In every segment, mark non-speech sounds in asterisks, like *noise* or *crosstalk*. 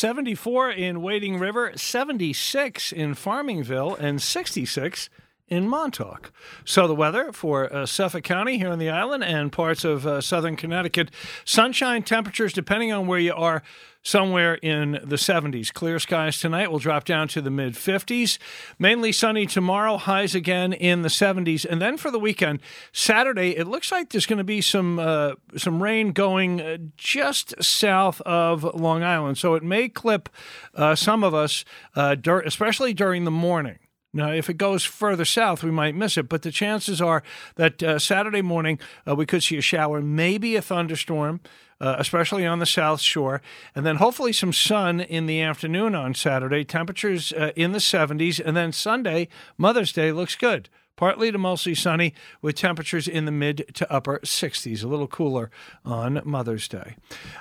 74 in Wading River, 76 in Farmingville, and 66 in Montauk. So the weather for uh, Suffolk County here on the island and parts of uh, southern Connecticut. Sunshine temperatures, depending on where you are, somewhere in the 70s. Clear skies tonight will drop down to the mid 50s. Mainly sunny tomorrow, highs again in the 70s. And then for the weekend, Saturday, it looks like there's going to be some uh, some rain going uh, just south of Long Island. So it may clip uh, some of us, uh, dur- especially during the morning. Now, if it goes further south, we might miss it, but the chances are that uh, Saturday morning uh, we could see a shower, maybe a thunderstorm, uh, especially on the south shore, and then hopefully some sun in the afternoon on Saturday. Temperatures uh, in the 70s, and then Sunday, Mother's Day, looks good. Partly to mostly sunny with temperatures in the mid to upper 60s, a little cooler on Mother's Day.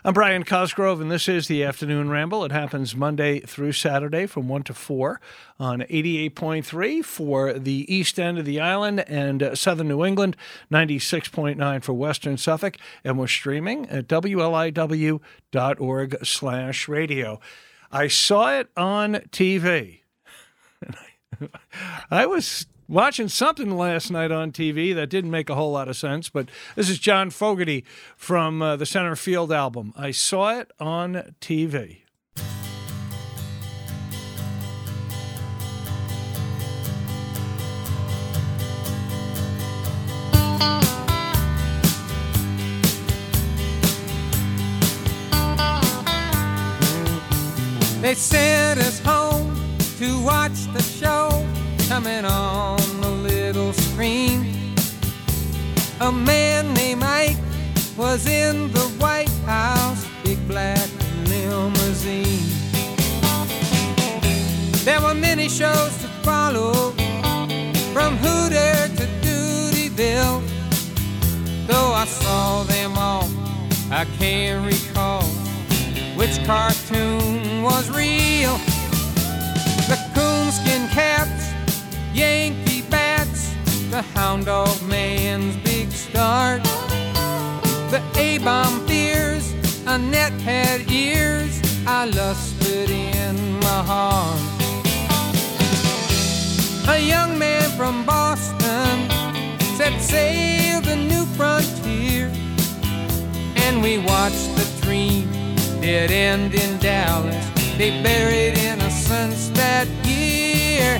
I'm Brian Cosgrove, and this is the Afternoon Ramble. It happens Monday through Saturday from 1 to 4 on 88.3 for the east end of the island and southern New England, 96.9 for western Suffolk, and we're streaming at wliw.org slash radio. I saw it on TV. *laughs* I was watching something last night on TV that didn't make a whole lot of sense, but this is John Fogerty from uh, the Centerfield album. I saw it on TV. They sent us home to watch coming on the little screen. A man named Ike was in the White House, big black limousine. There were many shows to follow, from Hooter to Doodyville. Though I saw them all, I can't recall which cartoon was real. The coonskin caps, Yankee bats, the hound dog man's big start. The A-bomb fears, Annette had ears, I lusted in my heart. A young man from Boston set sail the new frontier, and we watched the dream dead end in Dallas. They buried innocence that year.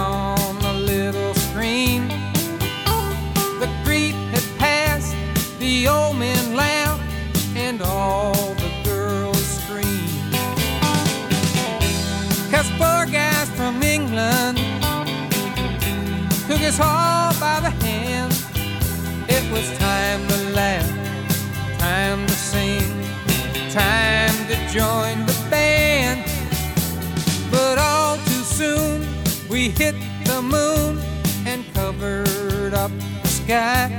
us all by the hand. It was time to laugh, time to sing, time to join the band. But all too soon we hit the moon and covered up the sky.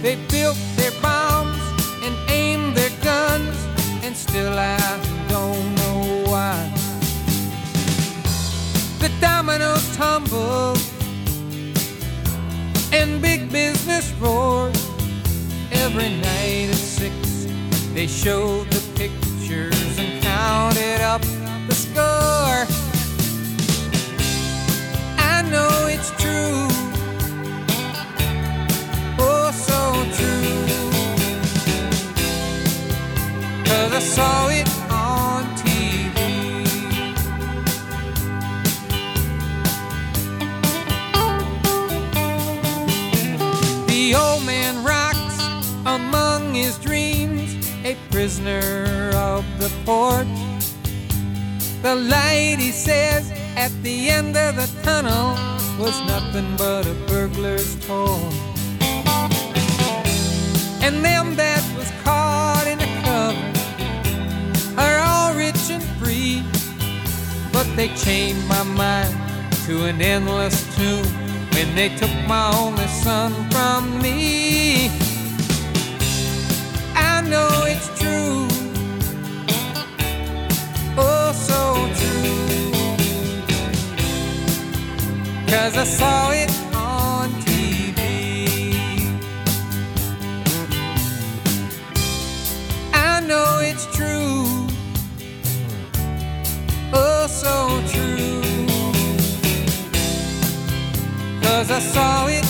They built their bombs and aimed their guns, and still I don't know why. The dominoes tumbled and big business roared. Every night at six, they showed the pictures and counted up the score. I know it's true. Oh, so true. Cause I saw it The old man rocks among his dreams, a prisoner of the porch. The light, he says, at the end of the tunnel was nothing but a burglar's toy. And them that was caught in a cover are all rich and free, but they chained my mind to an endless tomb when they took my only son from me. I know it's true, oh, so true, cause I saw it. I saw it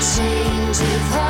change of heart.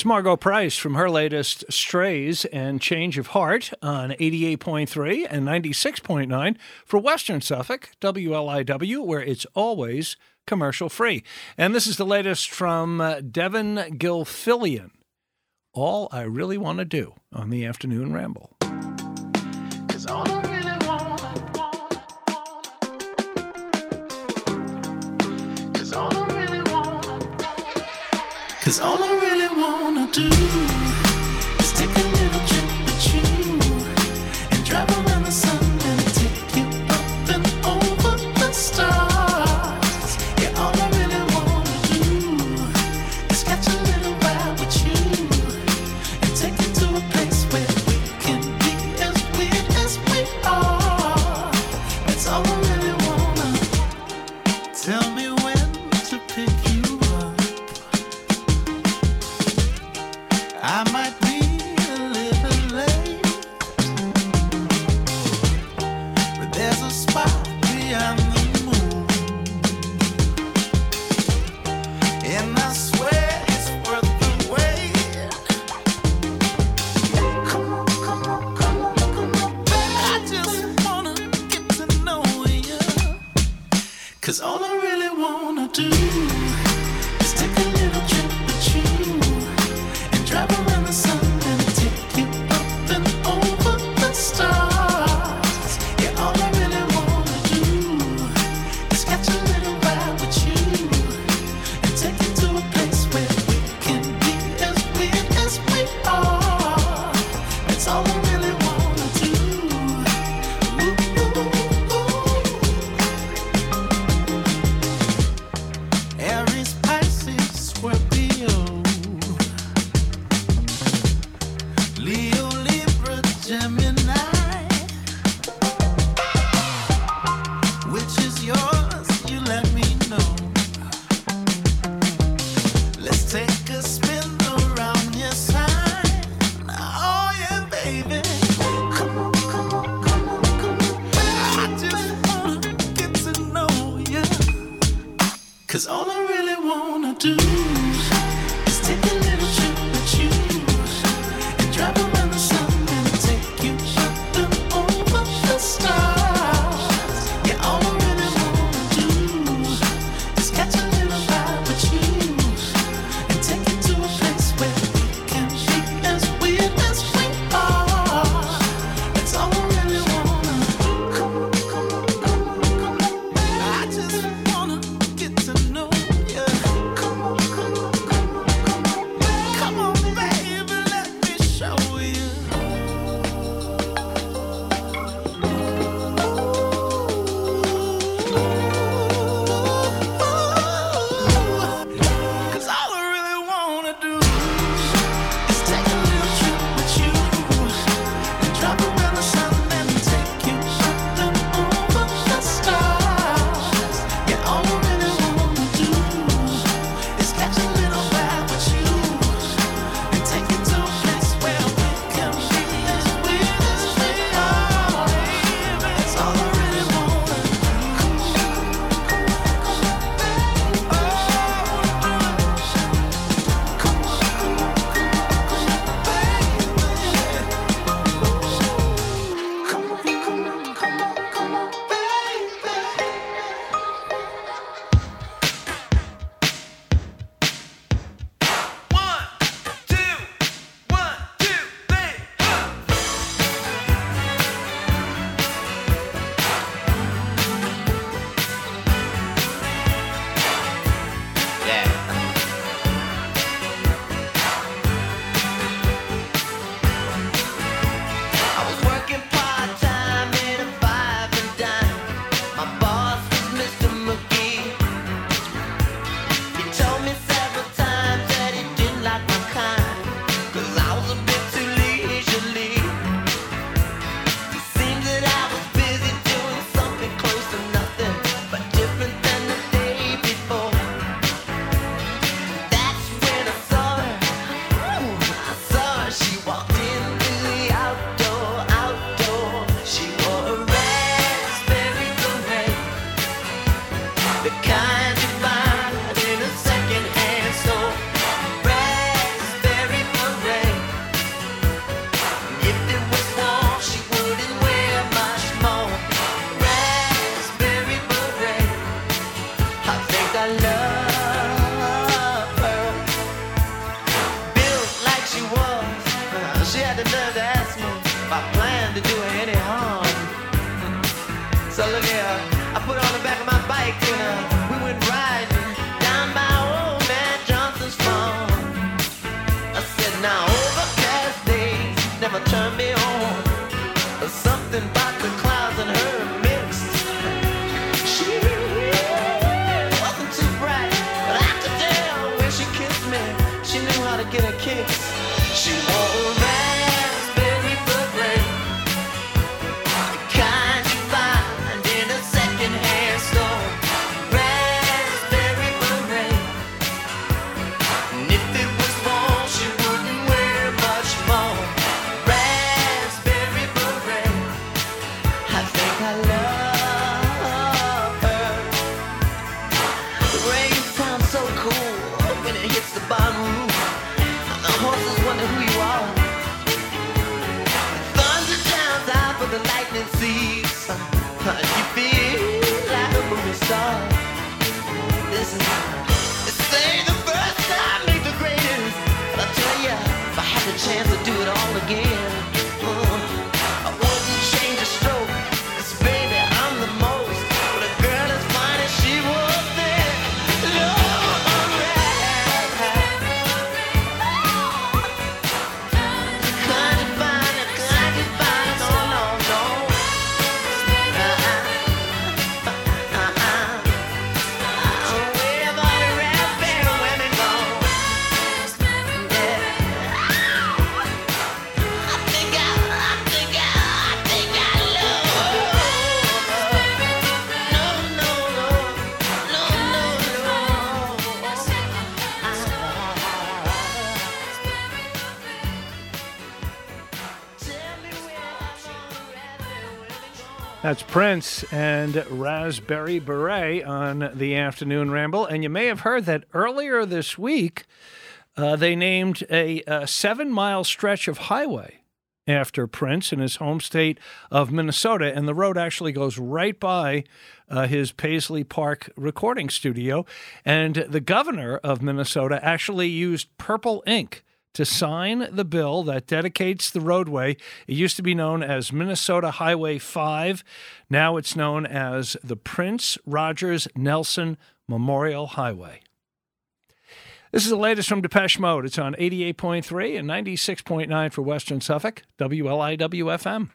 That's Margo Price from her latest Strays and Change of Heart on 88.3 and 96.9 for Western Suffolk, WLIW, where it's always commercial free. And this is the latest from uh, Devon Gilfillian. All I Really Want to Do on the Afternoon Ramble. Cause all I really wanna do. Prince and Raspberry Beret on the afternoon ramble. And you may have heard that earlier this week, uh, they named a, a seven mile stretch of highway after Prince in his home state of Minnesota. And the road actually goes right by uh, his Paisley Park recording studio. And the governor of Minnesota actually used purple ink to sign the bill that dedicates the roadway. It used to be known as Minnesota Highway 5. Now it's known as the Prince Rogers Nelson Memorial Highway. This is the latest from Depeche Mode. It's on 88.3 and 96.9 for Western Suffolk, WLIWFM.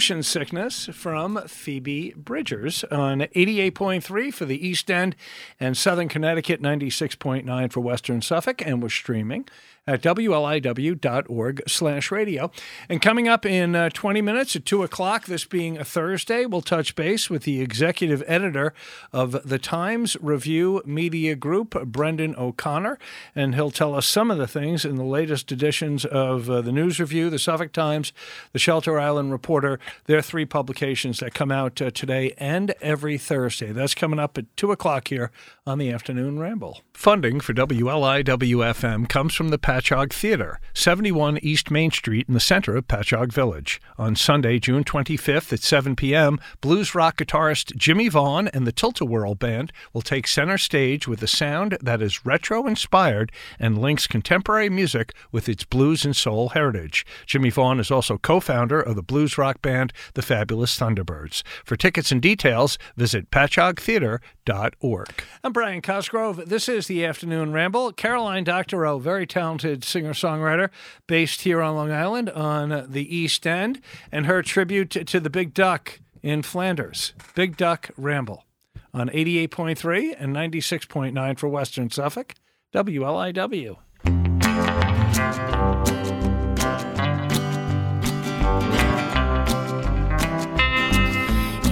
Motion Sickness from Phoebe Bridgers on 88.3 for the East End and Southern Connecticut, 96.9 for Western Suffolk, and we're streaming at wliw.org slash radio. And coming up in uh, 20 minutes at 2 o'clock, this being a Thursday, we'll touch base with the executive editor of the Times Review Media Group, Brendan O'Connor, and he'll tell us some of the things in the latest editions of uh, the News Review, the Suffolk Times, the Shelter Island Reporter. Their three publications that come out uh, today and every Thursday. That's coming up at 2 o'clock here on the Afternoon Ramble. Funding for WLIWFM comes from the Patchogue Theater, 71 East Main Street in the center of Patchogue Village. On Sunday, June 25th at 7 p.m., blues rock guitarist Jimmie Vaughan and the Tilt-A-Whirl Band will take center stage with a sound that is retro-inspired and links contemporary music with its blues and soul heritage. Jimmie Vaughan is also co-founder of the blues rock band The Fabulous Thunderbirds. For tickets and details, visit patchoguetheater.org. I'm Brian Cosgrove. This is the Afternoon Ramble. Caroline Doctorow, very talented singer-songwriter based here on Long Island on the East End, and her tribute to the Big Duck in Flanders. Big Duck Ramble on 88.3 and 96.9 for Western Suffolk, WLIW.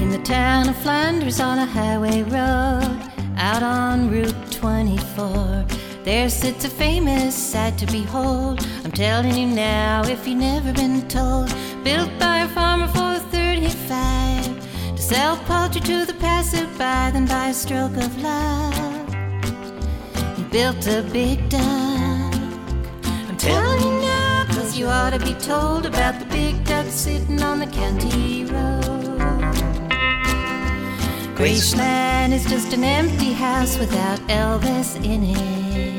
In the town of Flanders on a highway road, out on Route 24, there sits a famous sight to behold. I'm telling you now, if you've never been told, built by a farmer for 35 to sell poultry to the passerby, then by a stroke of luck, he built a big duck. I'm telling you now, cause you ought to be told about the big duck sitting on the county road. Graceland is just an empty house without Elvis in it.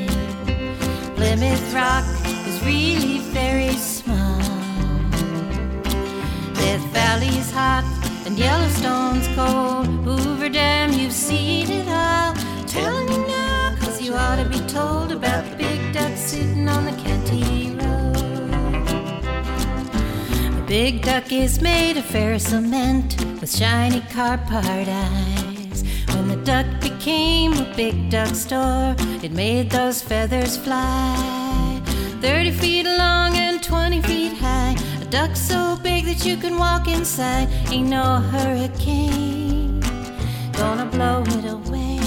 Plymouth Rock is really very small. Death Valley's hot and Yellowstone's cold. Hoover Dam, you've seen it all. Telling you now, cause you ought to be told about the big duck sitting on the county road. A big duck is made of ferro-cement with shiny cardboard eyes. When the duck became a big duck store, it made those feathers fly. 30 feet long and 20 feet high. A duck so big that you can walk inside. Ain't no hurricane gonna blow it away.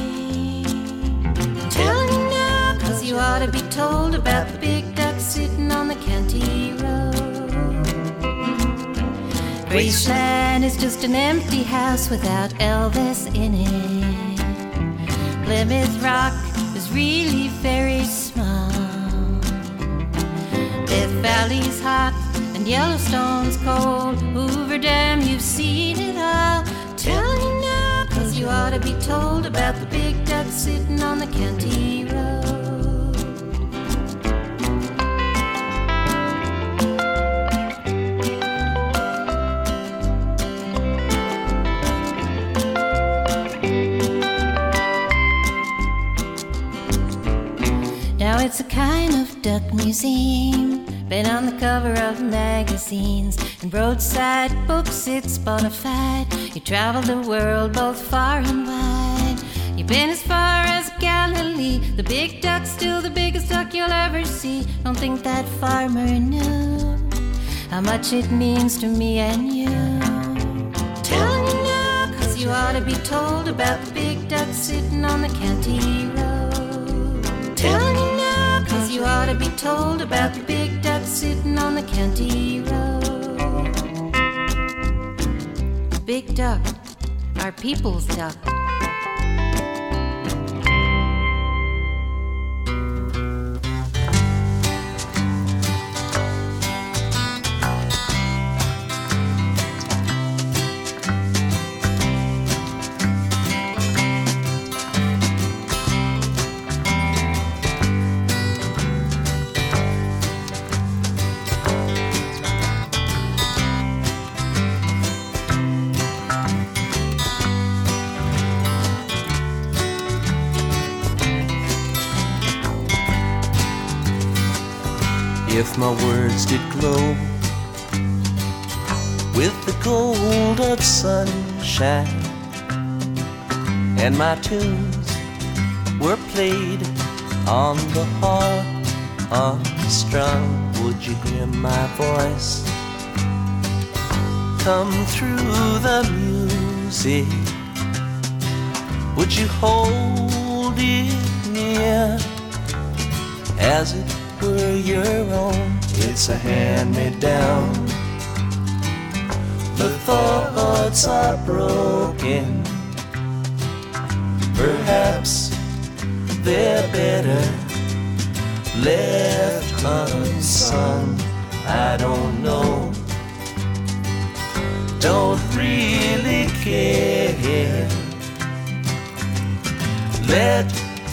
Telling you now, cause you ought to be told about the big duck sitting on the road. Graceland is just an empty house without Elvis in it. Plymouth Rock is really very small. Death Valley's hot and Yellowstone's cold. Hoover Dam, you've seen it all. Telling you now, cause you ought to be told about the big duck sitting on the county road. It's a kind of duck museum. Been on the cover of magazines and roadside books, it's bona fide. You traveled the world both far and wide. You've been as far as Galilee. The big duck's still the biggest duck you'll ever see. Don't think that farmer knew how much it means to me and you. Telling you now, cause you ought to be told about the big duck sitting on the county road. Telling you ought to be told about the big duck sitting on the county road. Big duck, our people's duck. If my words did glow with the gold of sunshine, and my tunes were played on the harp unstrung, would you hear my voice come through the music? Would you hold it near as it were your own? It's a hand me down. The thoughts are broken. Perhaps they're better left unsung. I don't know. Don't really care. Let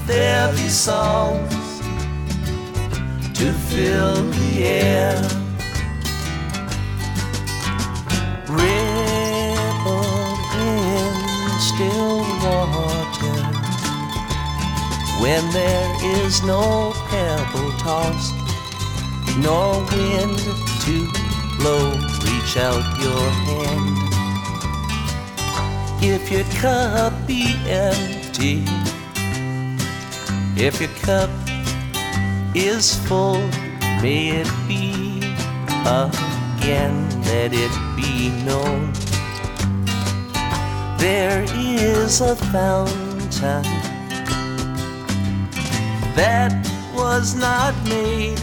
there be songs to fill the air. Ripple in still water when there is no pebble tossed, nor wind to blow. Reach out your hand. If your cup be empty, if your cup is full, may it be again, let it be known. There is a fountain that was not made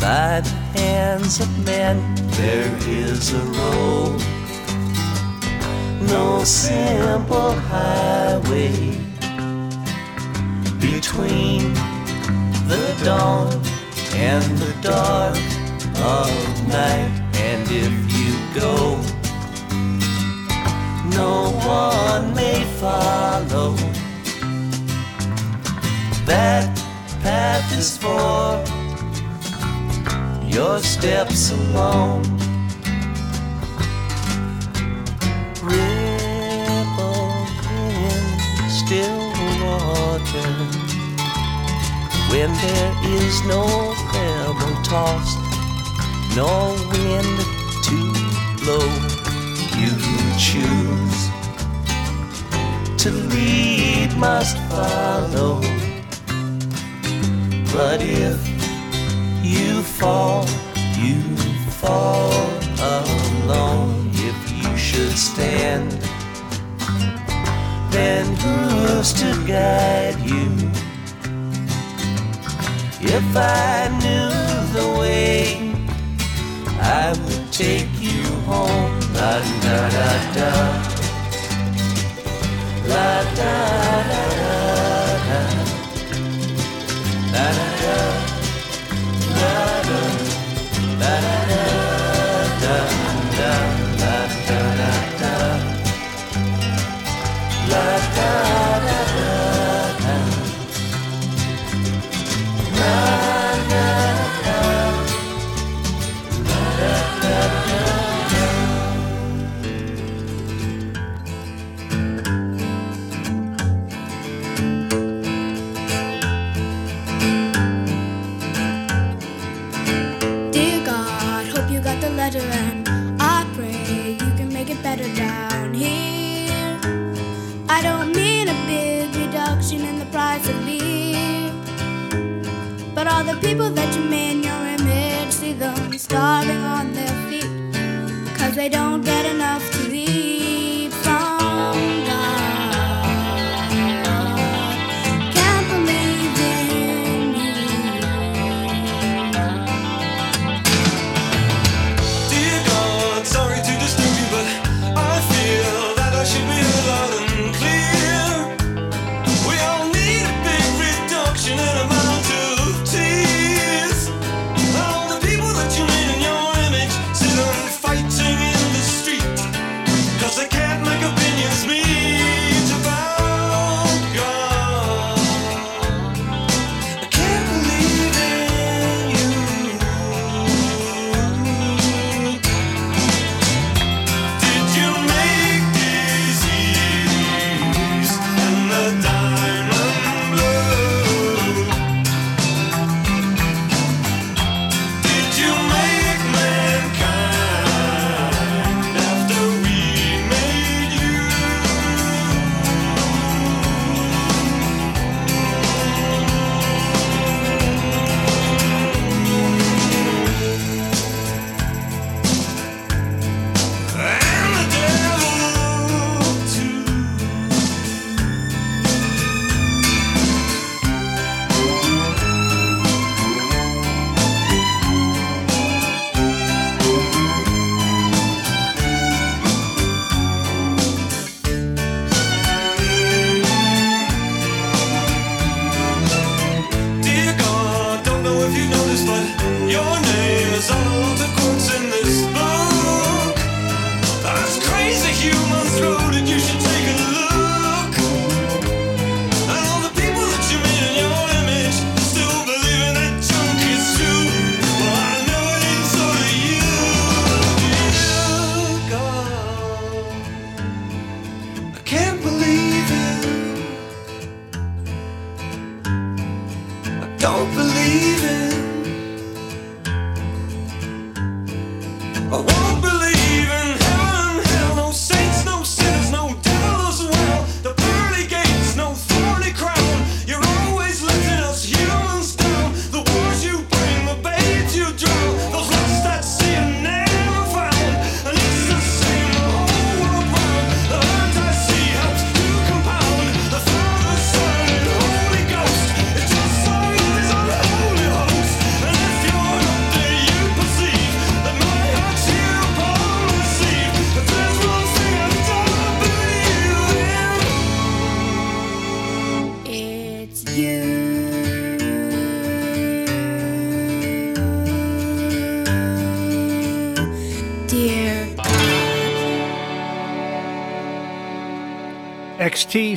by the hands of men. There is a road, no simple highway between the dawn and the dark of night. And if you go, no one may follow. That path is for your steps alone. Ripple in still water when there is no pebble tossed, no wind to blow, you choose to lead must follow. But if you fall, you fall alone. If you should stand, then who's to guide you? If I knew the way, I would take you home. La da da da. La da da da da. La da da. La da. La da da da da. La da da da. La da da the people that you made in your image, see them starving on their feet. Cause they don't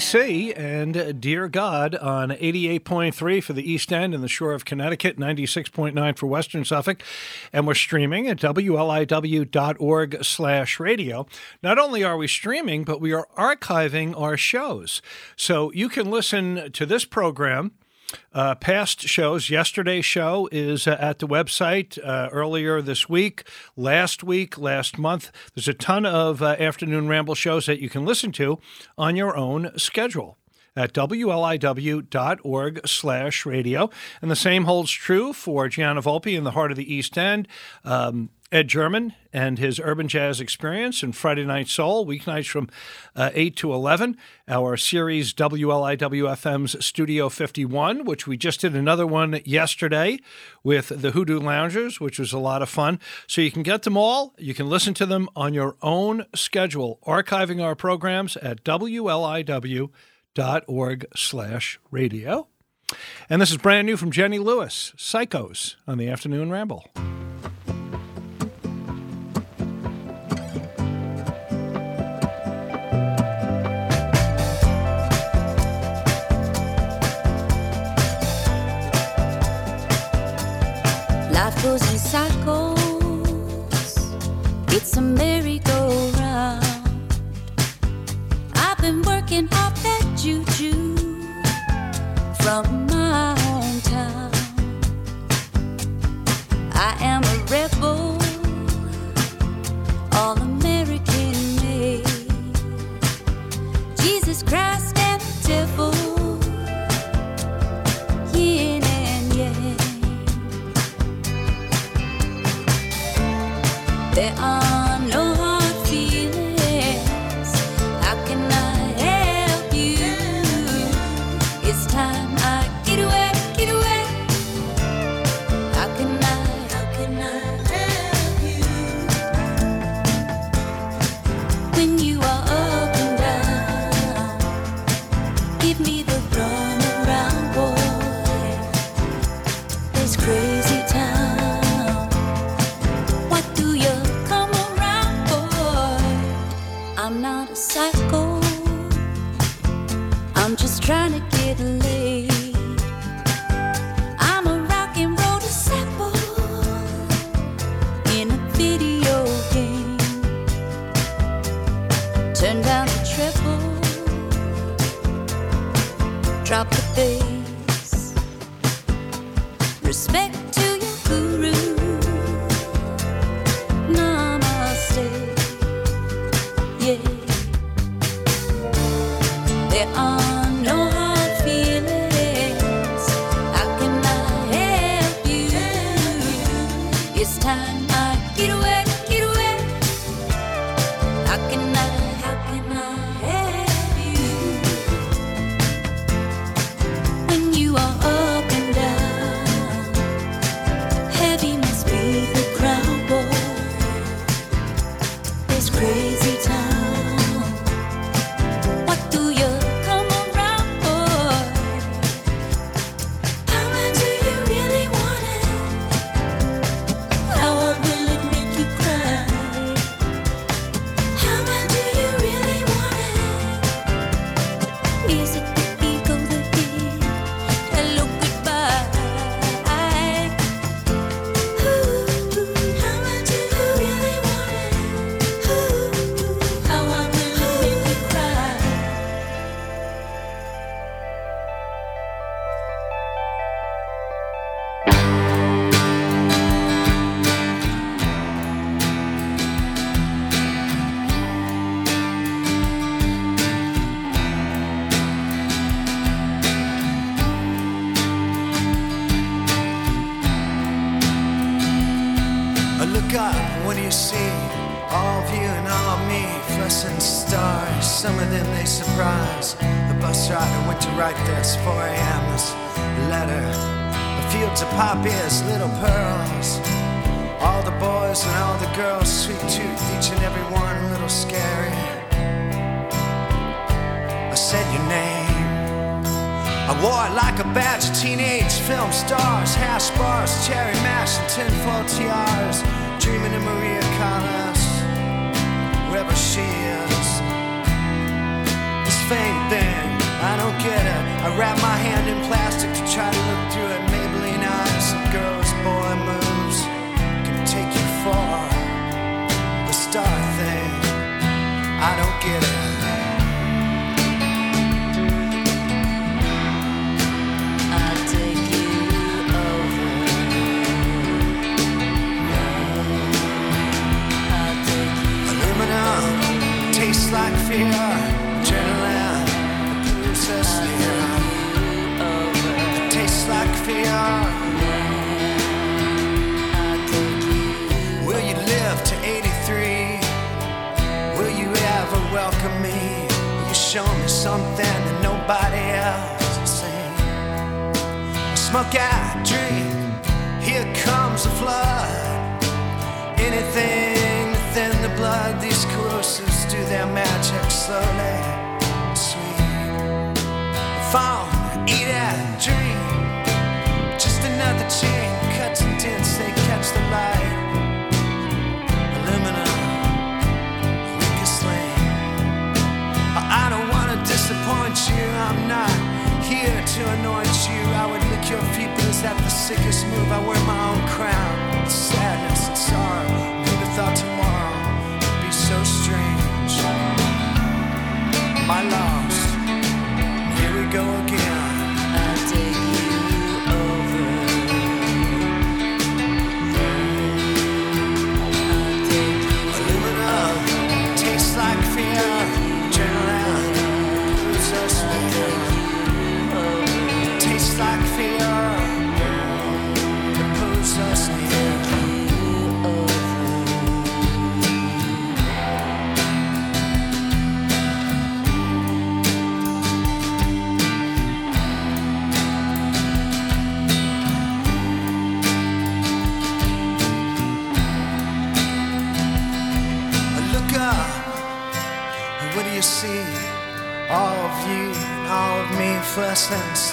XTC and Dear God on 88.3 for the East End and the shore of Connecticut, 96.9 for Western Suffolk. And we're streaming at WLIW.org slash radio. Not only are we streaming, but we are archiving our shows. So you can listen to this program uh, past shows. Yesterday's show is uh, at the website uh, earlier this week, last week, last month. There's a ton of uh, afternoon ramble shows that you can listen to on your own schedule at wliw.org slash radio. And the same holds true for Gianna Volpe in the heart of the East End. Um, Ed German and his urban jazz experience and Friday Night Soul, weeknights from uh, 8 to 11. Our series WLIWFM's Studio 51, which we just did another one yesterday with the Hoodoo Loungers, which was a lot of fun. So you can get them all. You can listen to them on your own schedule, archiving our programs at WLIW.org slash radio. And this is brand new from Jenny Lewis, Psychos, on the Afternoon Ramble. Goes in cycles. It's a merry-go-round. I've been working off that juju from my hometown. I am a rebel, all American drop the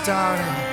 fluorescent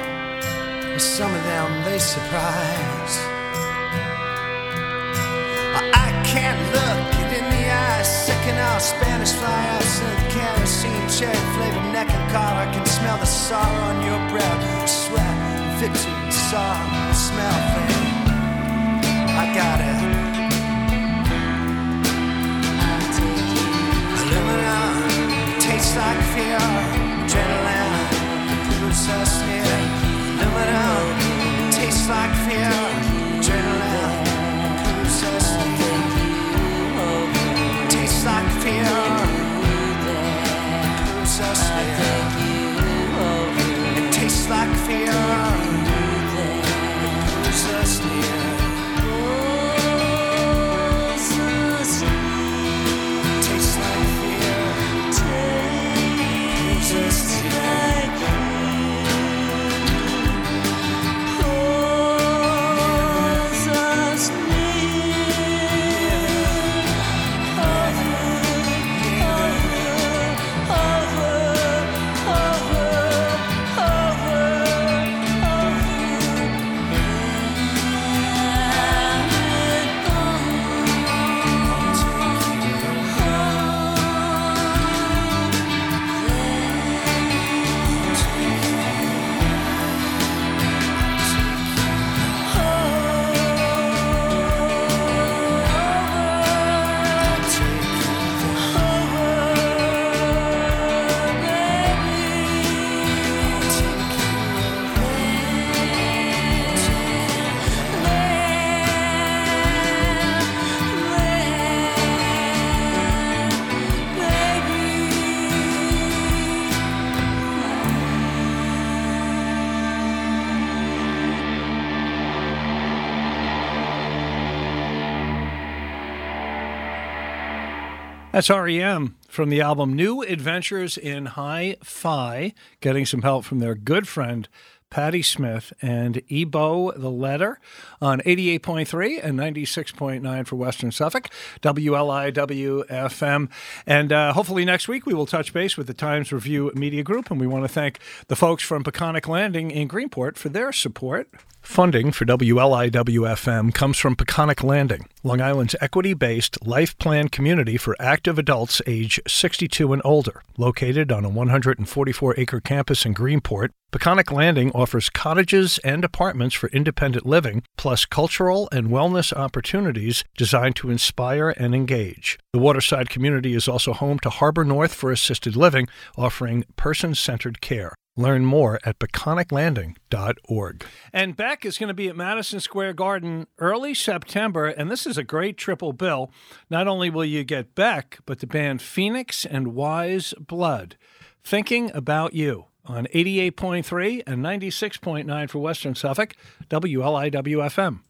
That's REM from the album New Adventures in Hi Fi, getting some help from their good friend Patti Smith and E-Bow the Letter on 88.3 and 96.9 for Western Suffolk, WLIWFM. And uh, hopefully next week we will touch base with the Times Review Media Group. And we want to thank the folks from Peconic Landing in Greenport for their support. Funding for WLIWFM comes from Peconic Landing, Long Island's equity based life plan community for active adults age 62 and older. Located on a 144 acre campus in Greenport, Peconic Landing offers cottages and apartments for independent living, plus cultural and wellness opportunities designed to inspire and engage. The waterside community is also home to Harbor North for assisted living, offering person centered care. Learn more at peconiclanding.org. And Beck is going to be at Madison Square Garden early September, and this is a great triple bill. Not only will you get Beck, but the band Phoenix and Weyes Blood. Thinking about you on 88.3 and 96.9 for Western Suffolk, WLIWFM.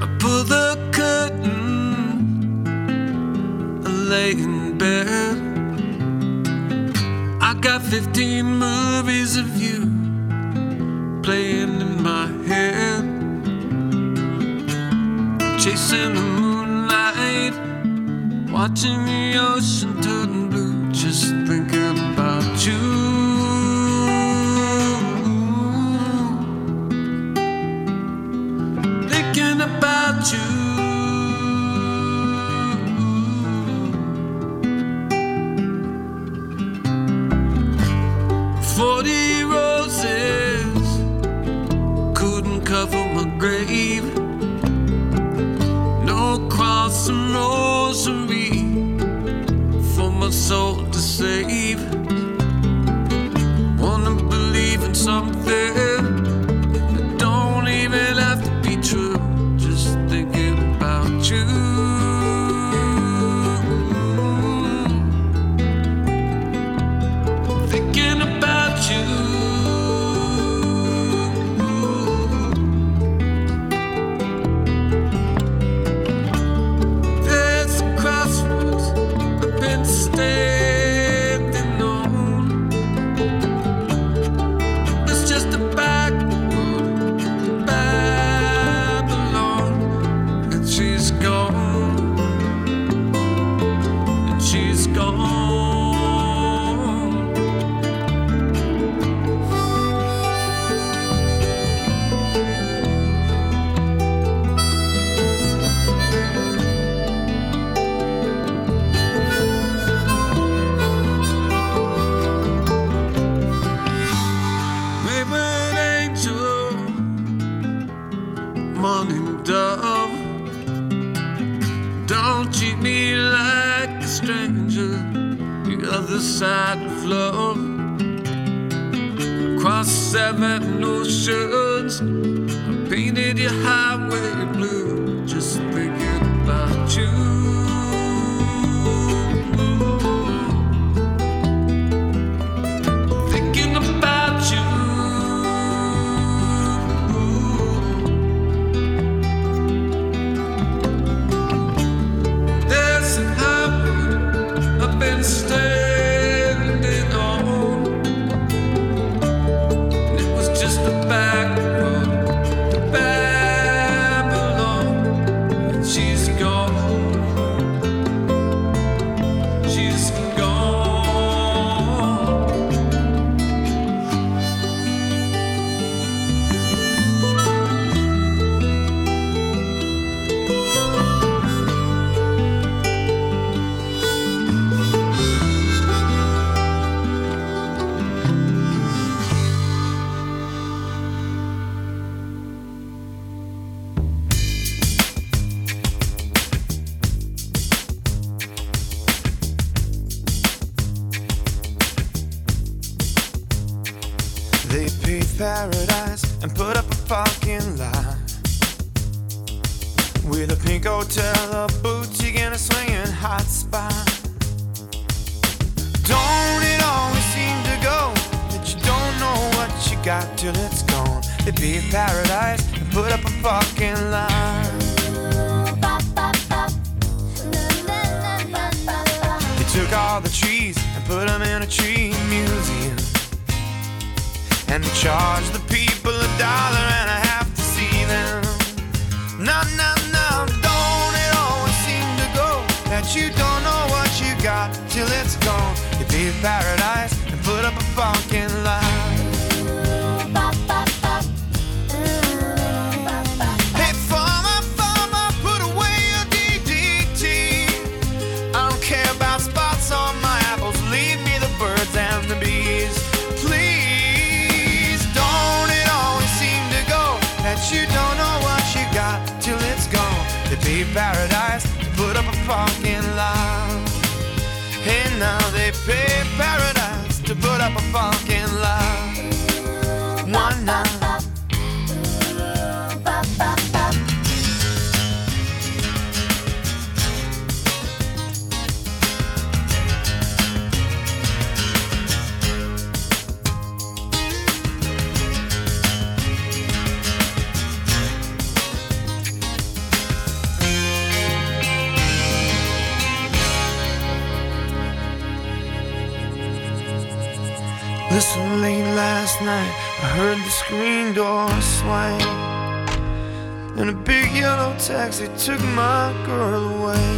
I pull the curtain, I lay in bed. I got 15 movies of you playing in my head. Chasing the moonlight, watching the ocean turn blue, just thinking about you. thinking about you. Soul to save. Wanna believe in something side love across seven oceans. took my girl away.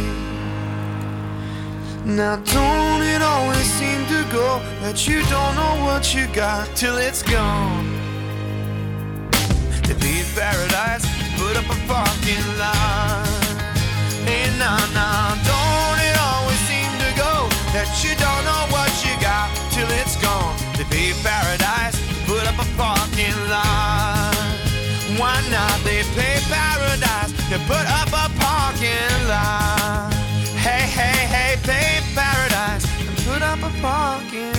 Now, don't it always seem to go that you don't know what you got till it's gone? To be paradise, put up a parking lot. Hey, nah, nah, don't it always seem to go that you don't know what you got till it's gone? To be paradise, put up a parking lot. Why not? They pay paradise to put up a parking lot. Hey, hey, hey, paint paradise and put up a parking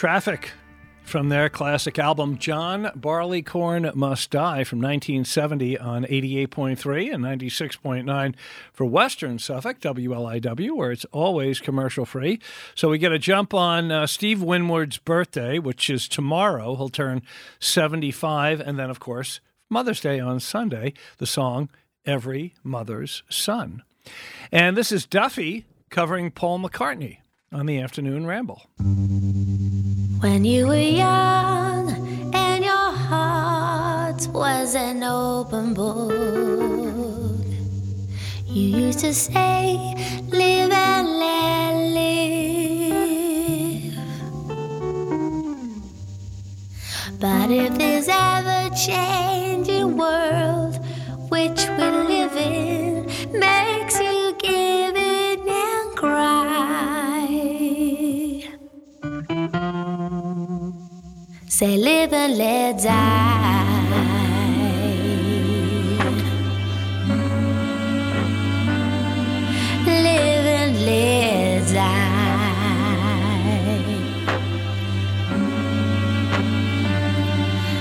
Traffic from their classic album John Barleycorn Must Die from 1970 on 88.3 and 96.9 for Western Suffolk, WLIW, where it's always commercial free. So we get a jump on uh, Steve Winwood's birthday, which is tomorrow. He'll turn 75. And then, of course, Mother's Day on Sunday, the song Every Mother's Son. And this is Duffy covering Paul McCartney on the Afternoon Ramble. When you were young and your heart was an open book, you used to say, Live and let live. But if this ever changing world which we live in makes Say live and let die. Live and let die.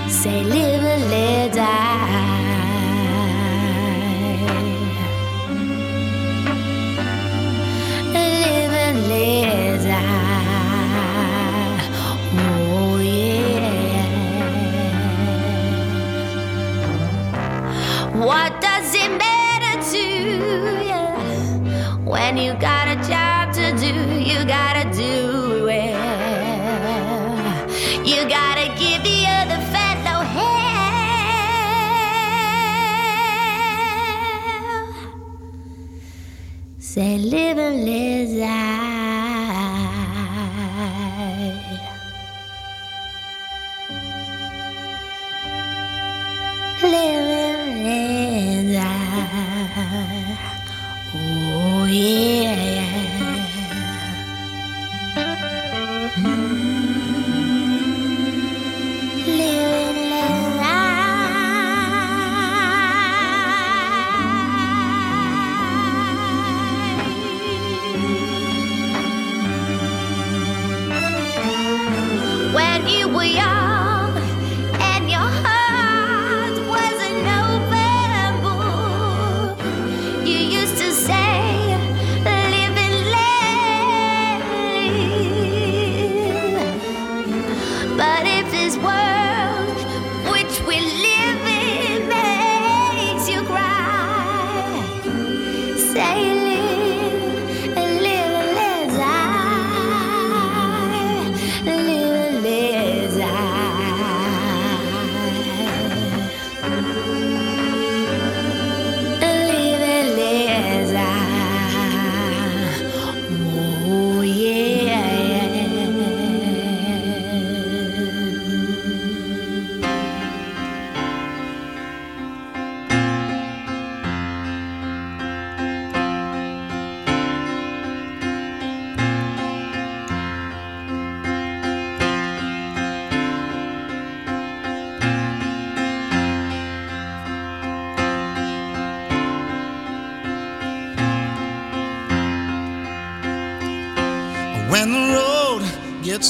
Say live and let die. When you got a job to do? You gotta do it. You gotta give the other fellow hell. Say live and let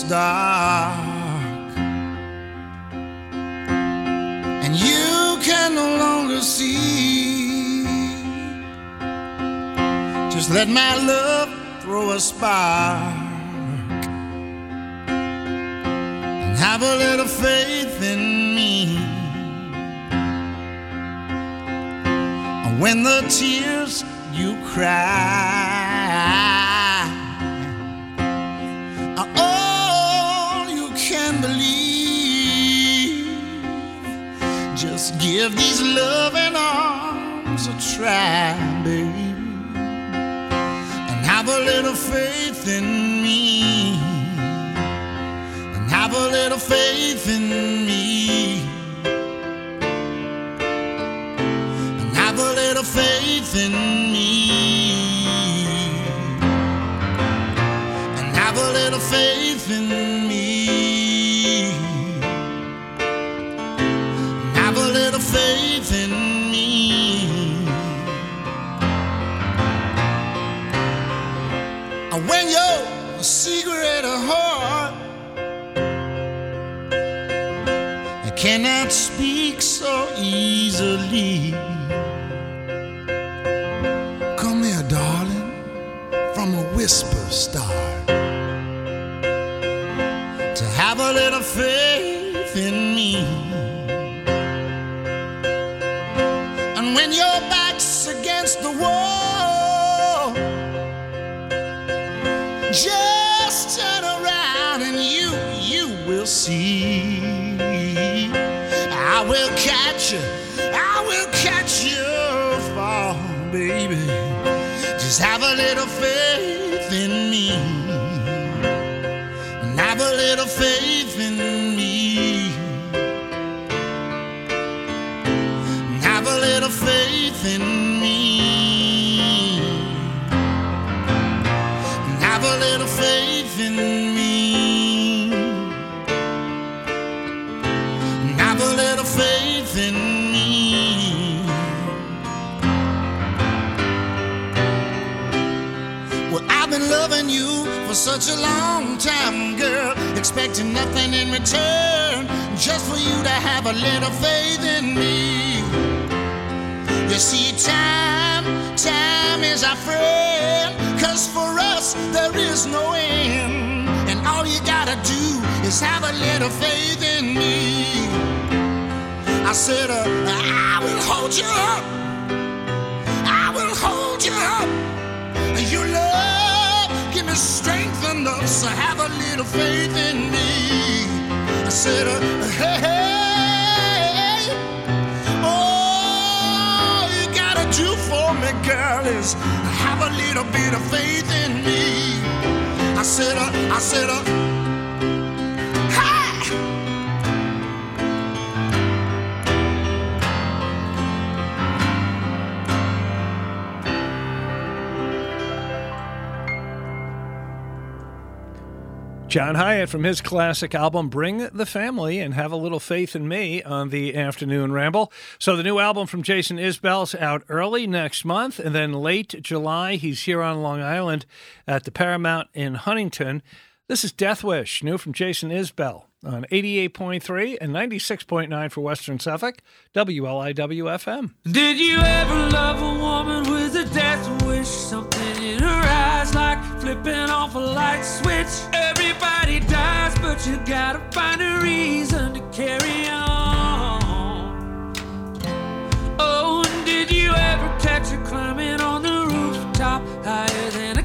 dark and you can no longer see. Just let my love throw a spark and have a little faith in me. And when the tears you cry give these loving arms a try, baby, and have a little faith in me, and have a little faith in me, expecting nothing in return, just for you to have a little faith in me. You see, time, time is our friend, cause for us there is no end. And all you gotta do is have a little faith in me. I said, uh, I will hold you up. Enough, so have a little faith in me. I said, uh, hey, hey, all you gotta do for me, girl, is have a little bit of faith in me. I said, uh, I said, uh, John Hiatt from his classic album Bring the Family and Have a Little Faith in Me on the Afternoon Ramble. So the new album from Jason Isbell's out early next month and then late July he's here on Long Island at the Paramount in Huntington. This is Death Wish, new from Jason Isbell on 88.3 and 96.9 for Western Suffolk, WLIW-FM. Did you ever love a woman with a death wish? Something flipping off a light switch. Everybody dies, but you gotta find a reason to carry on. Oh, and did you ever catch her climbing on the rooftop higher than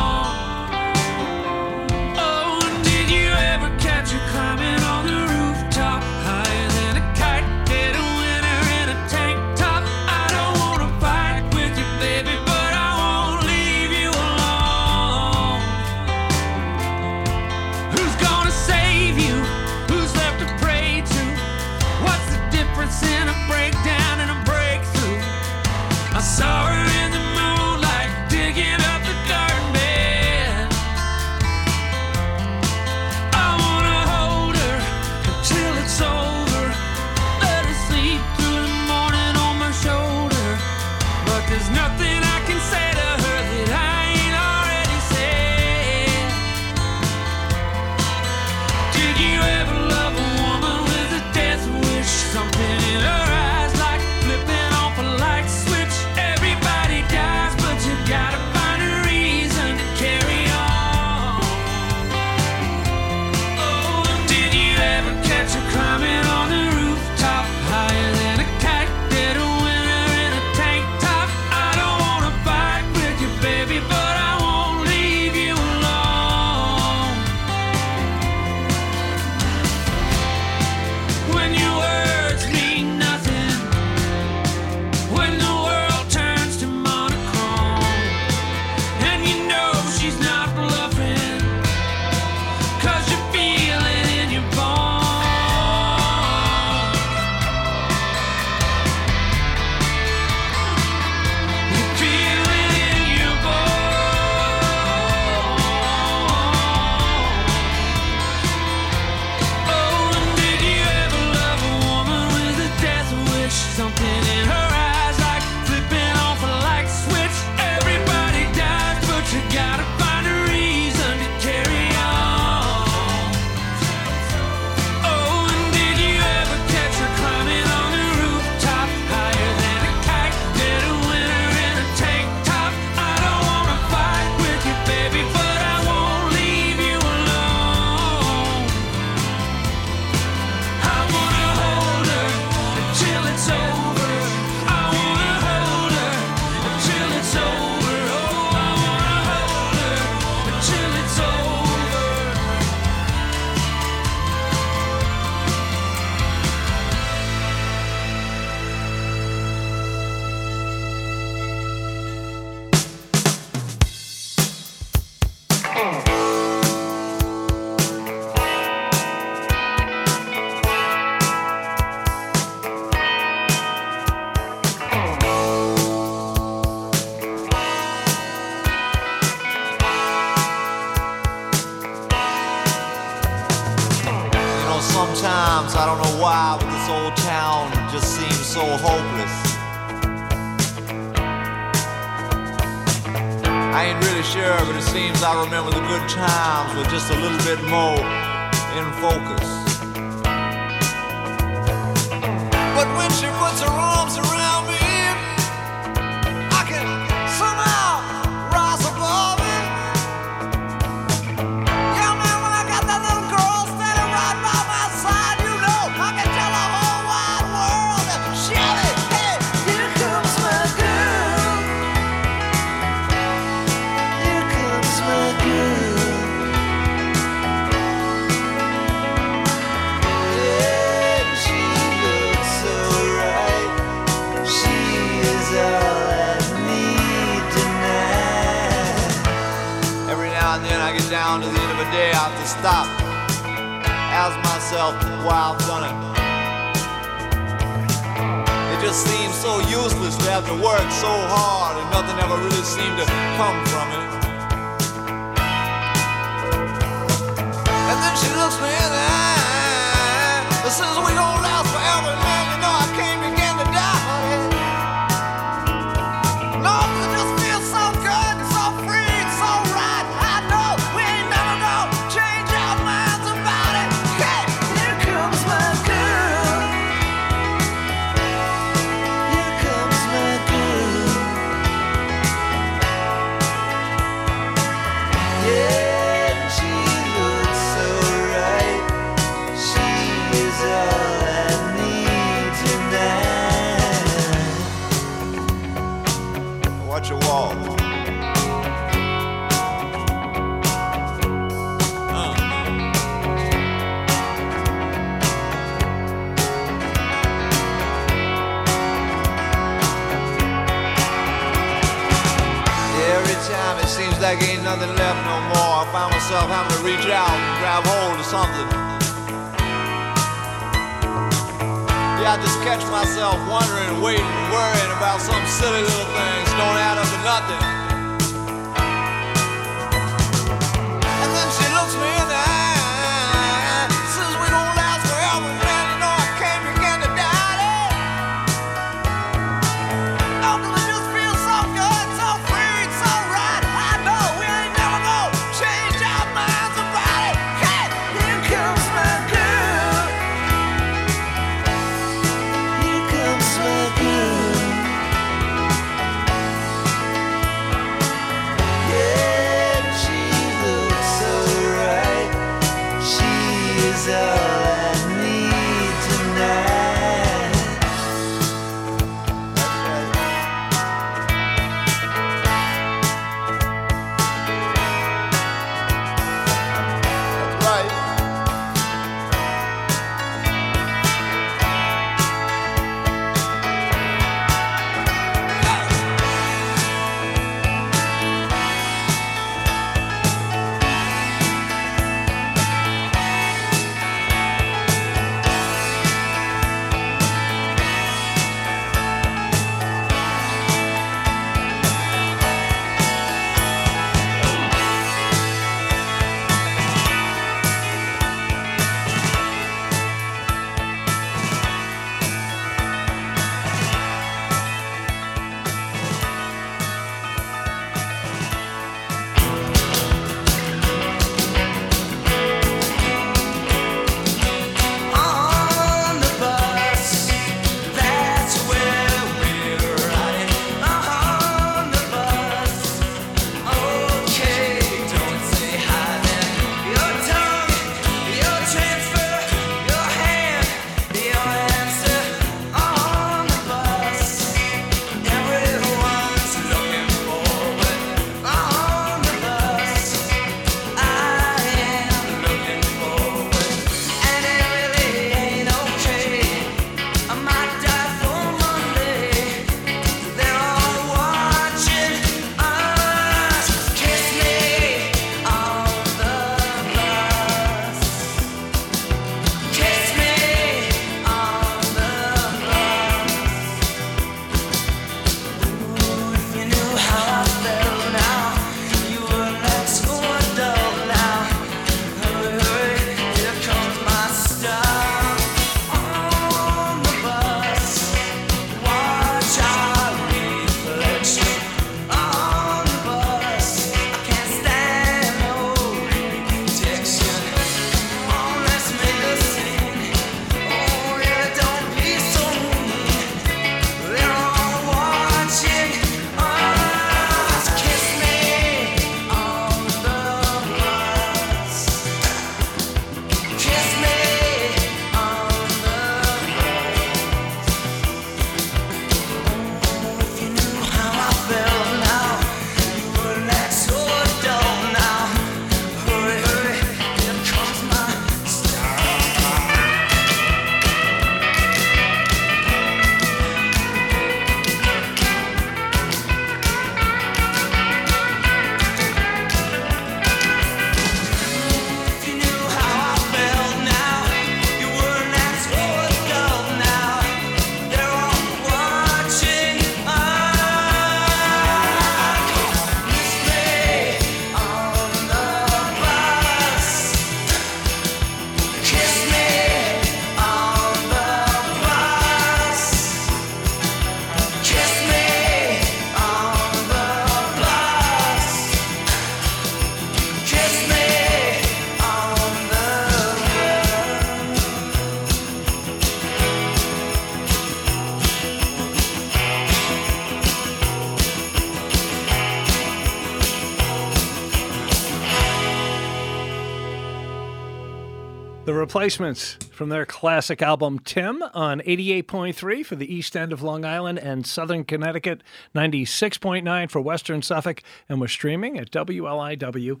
Replacements from their classic album Tim on 88.3 for the east end of Long Island and southern Connecticut, 96.9 for western Suffolk, and we're streaming at wliw.org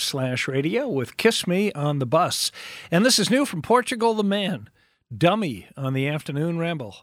slash radio with Kiss Me on the Bus. And this is new from Portugal the Man, Dummy on the Afternoon Ramble.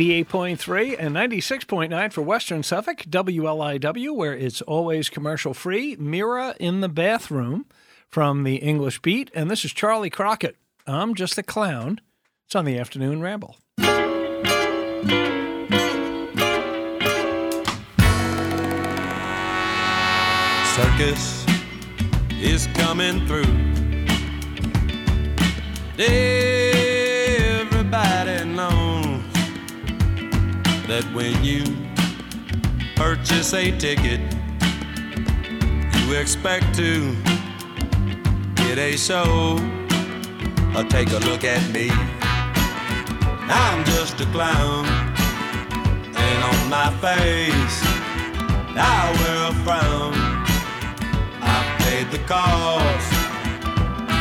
88.3 and 96.9 for Western Suffolk, WLIW, where it's always commercial free. Mirror in the bathroom from the English Beat. And this is Charley Crockett. I'm just a clown. It's on the afternoon ramble. circus is coming through. Everybody that when you purchase a ticket, you expect to get a show. Or take a look at me. I'm just a clown, and on my face, I wear a frown. I paid the cost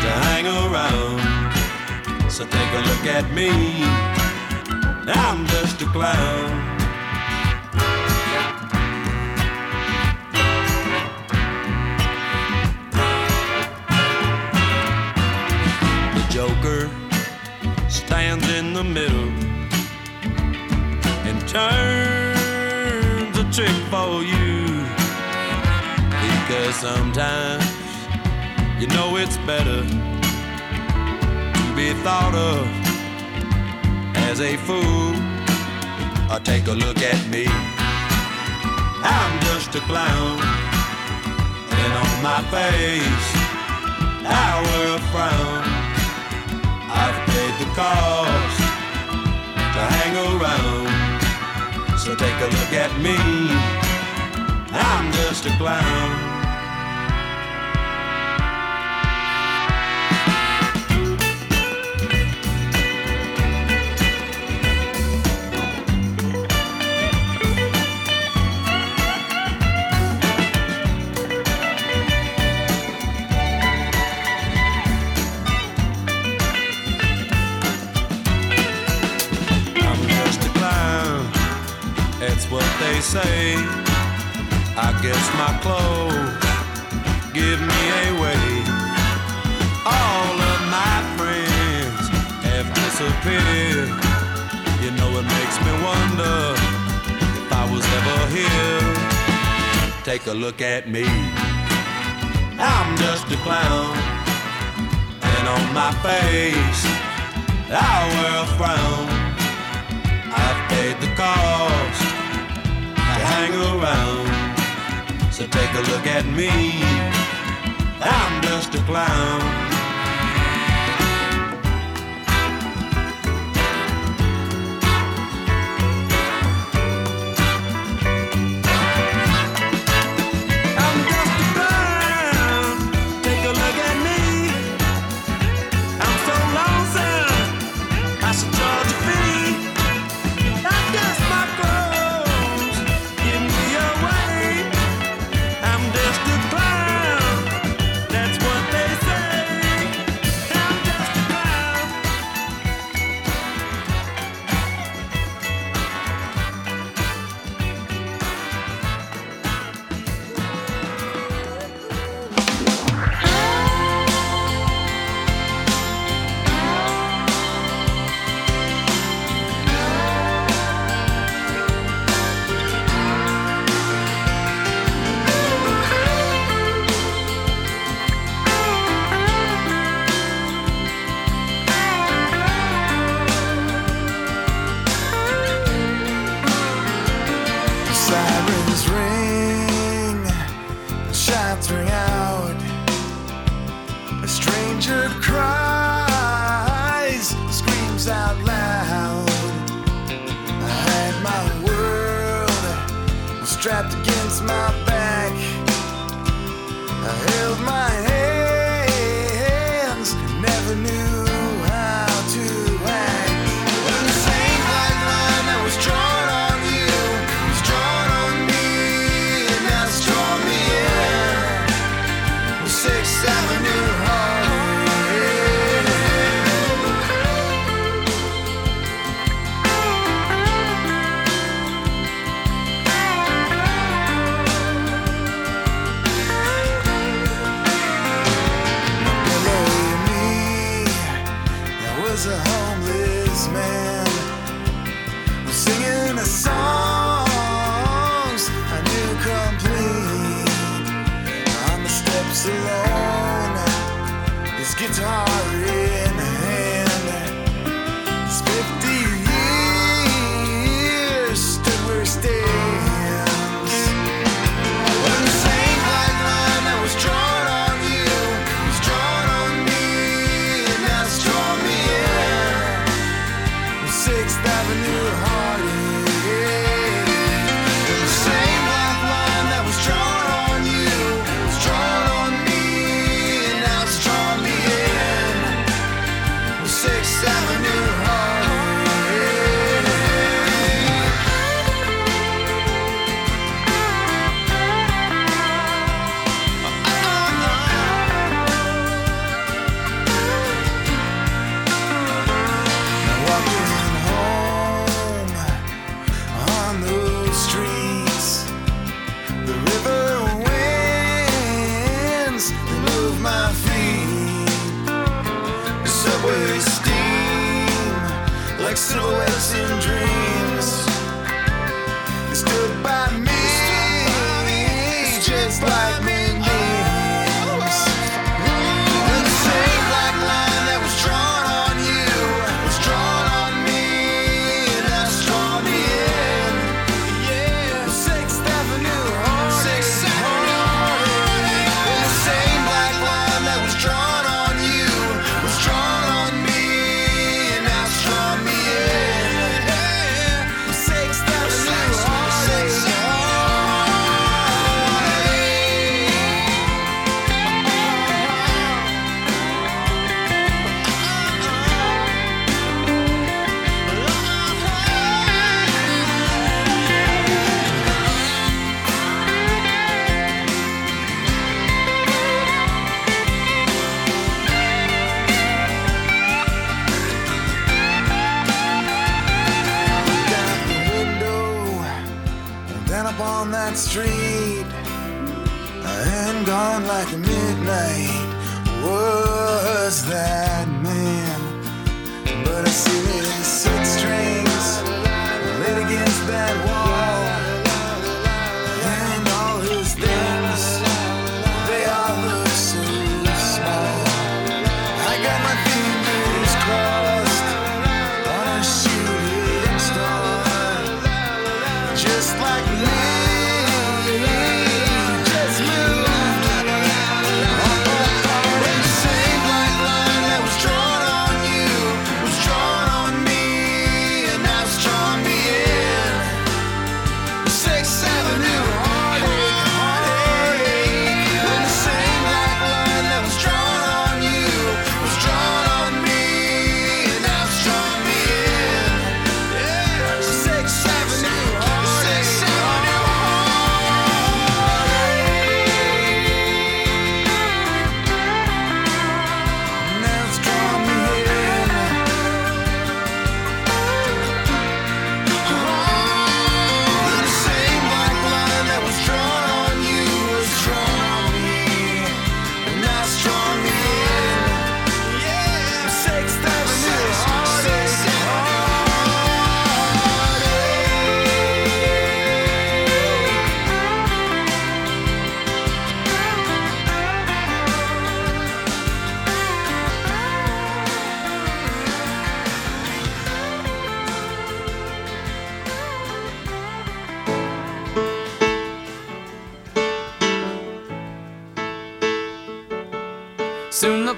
to hang around. So take a look at me. I'm just a clown. The Joker stands in the middle and turns a trick for you. Because sometimes you know it's better to be thought of as a fool. Or take a look at me. I'm just a clown, and on my face, I wear a frown. I've paid the cost to hang around. So take a look at me. I'm just a clown. Say. I guess my clothes give me away. All of my friends have disappeared. You know it makes me wonder if I was ever here. Take a look at me. I'm just a clown. And on my face, I wear a frown. I've paid the cost hang around. So take a look at me. I'm just a clown.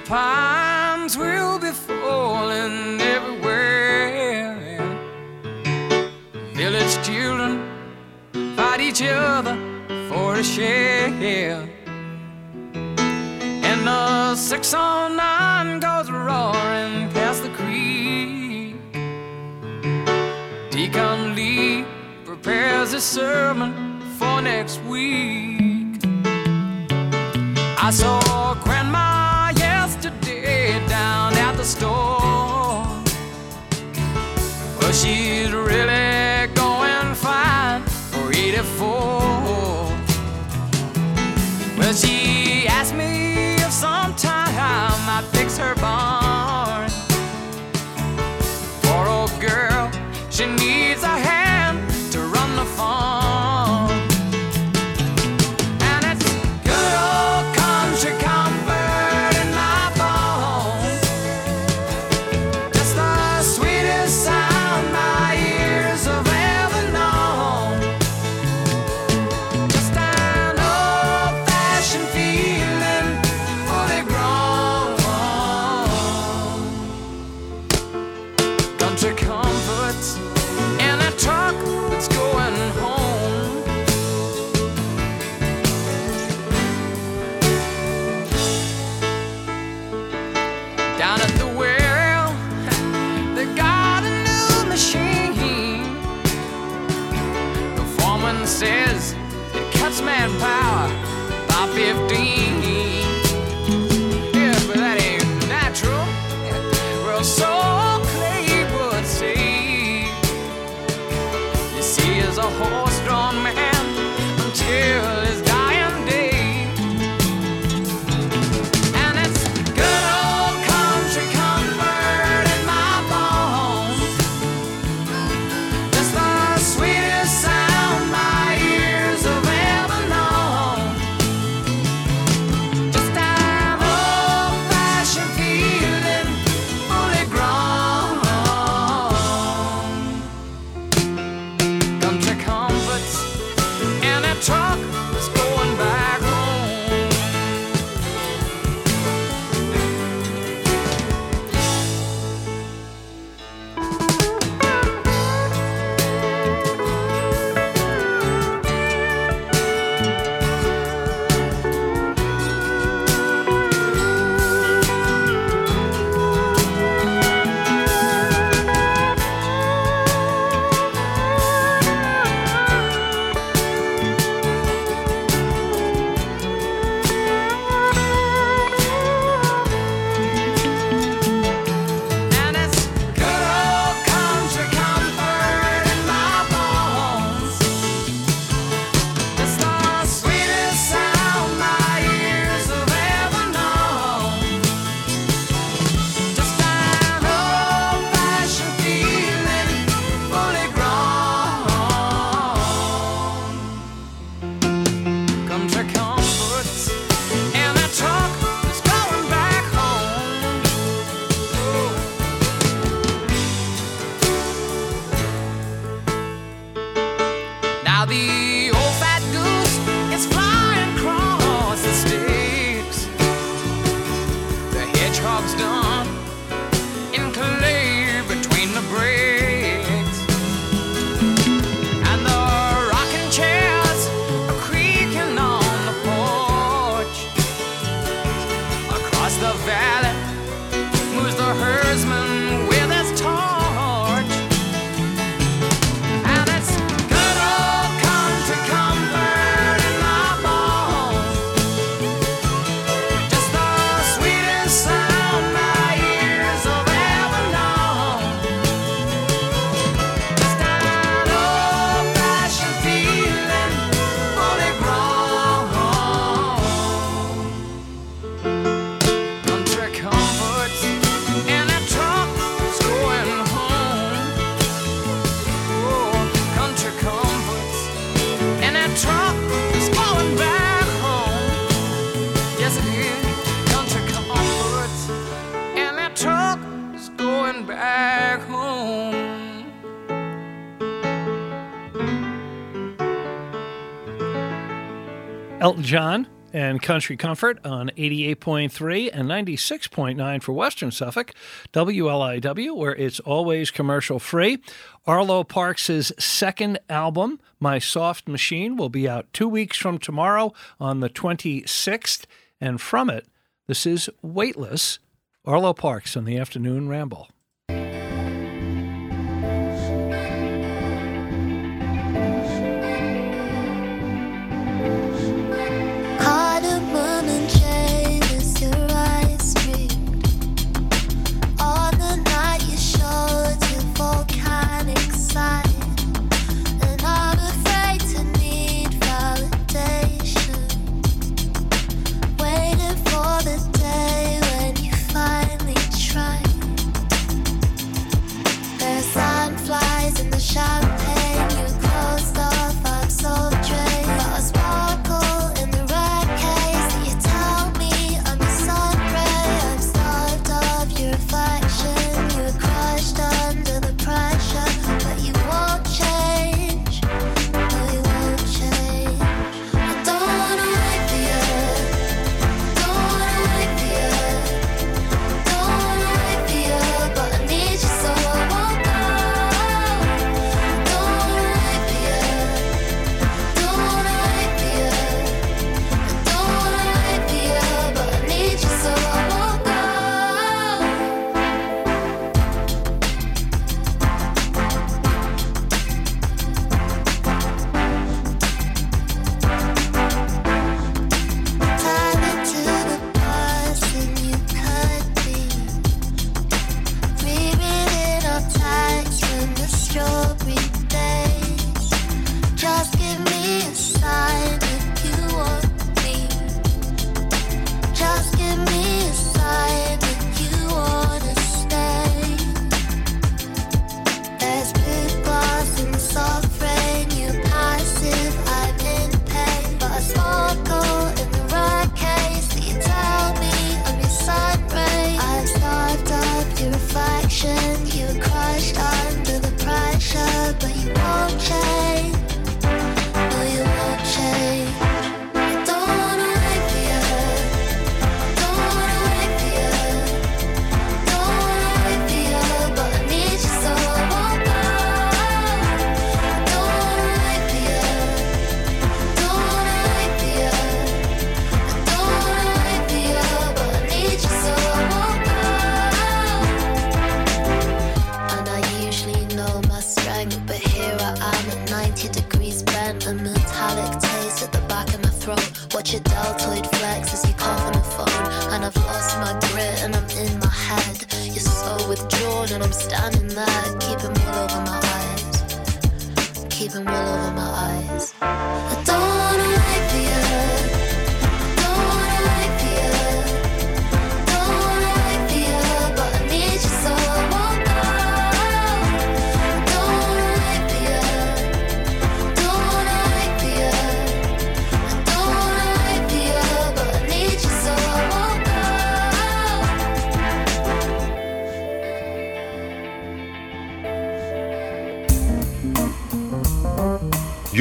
palms will be falling everywhere. Village children fight each other for a share. And the 609 goes roaring past the creek. Deacon Lee prepares a sermon for next week. I saw John and Country Comfort on 88.3 and 96.9 for Western Suffolk, WLIW, where it's always commercial free. Arlo Parks' second album, My Soft Machine, will be out two weeks from tomorrow on the 26th. And from it, this is Weightless, Arlo Parks on the Afternoon Ramble.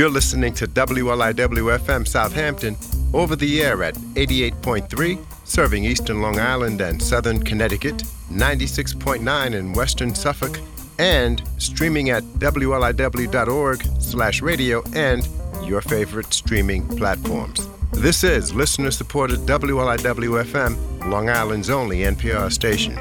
You're listening to WLIW FM Southampton over the air at 88.3, serving eastern Long Island and southern Connecticut, 96.9 in western Suffolk, and streaming at wliw.org slash radio and your favorite streaming platforms. This is listener-supported WLIW FM, Long Island's only NPR station.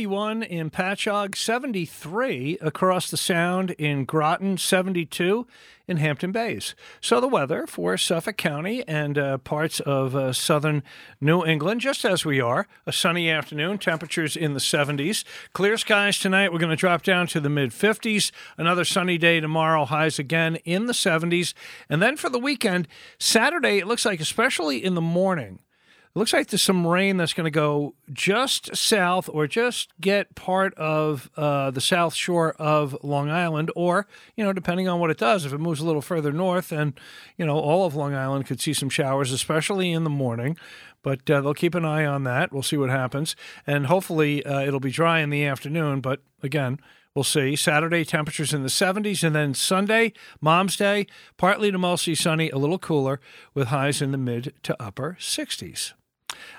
71 in Patchogue, 73 across the Sound in Groton, 72 in Hampton Bays. So the weather for Suffolk County and uh, parts of uh, southern New England, just as we are, a sunny afternoon, temperatures in the 70s. Clear skies tonight. We're going to drop down to the mid 50s. Another sunny day tomorrow, highs again in the 70s. And then for the weekend, Saturday, it looks like, especially in the morning, it looks like there's some rain that's going to go just south or just get part of uh, the south shore of Long Island, or, you know, depending on what it does. If it moves a little further north, then, you know, all of Long Island could see some showers, especially in the morning. But uh, they'll keep an eye on that. We'll see what happens. And hopefully uh, it'll be dry in the afternoon. But again, We'll see. Saturday, temperatures in the 70s. And then Sunday, Mom's Day, partly to mostly sunny, a little cooler, with highs in the mid to upper 60s.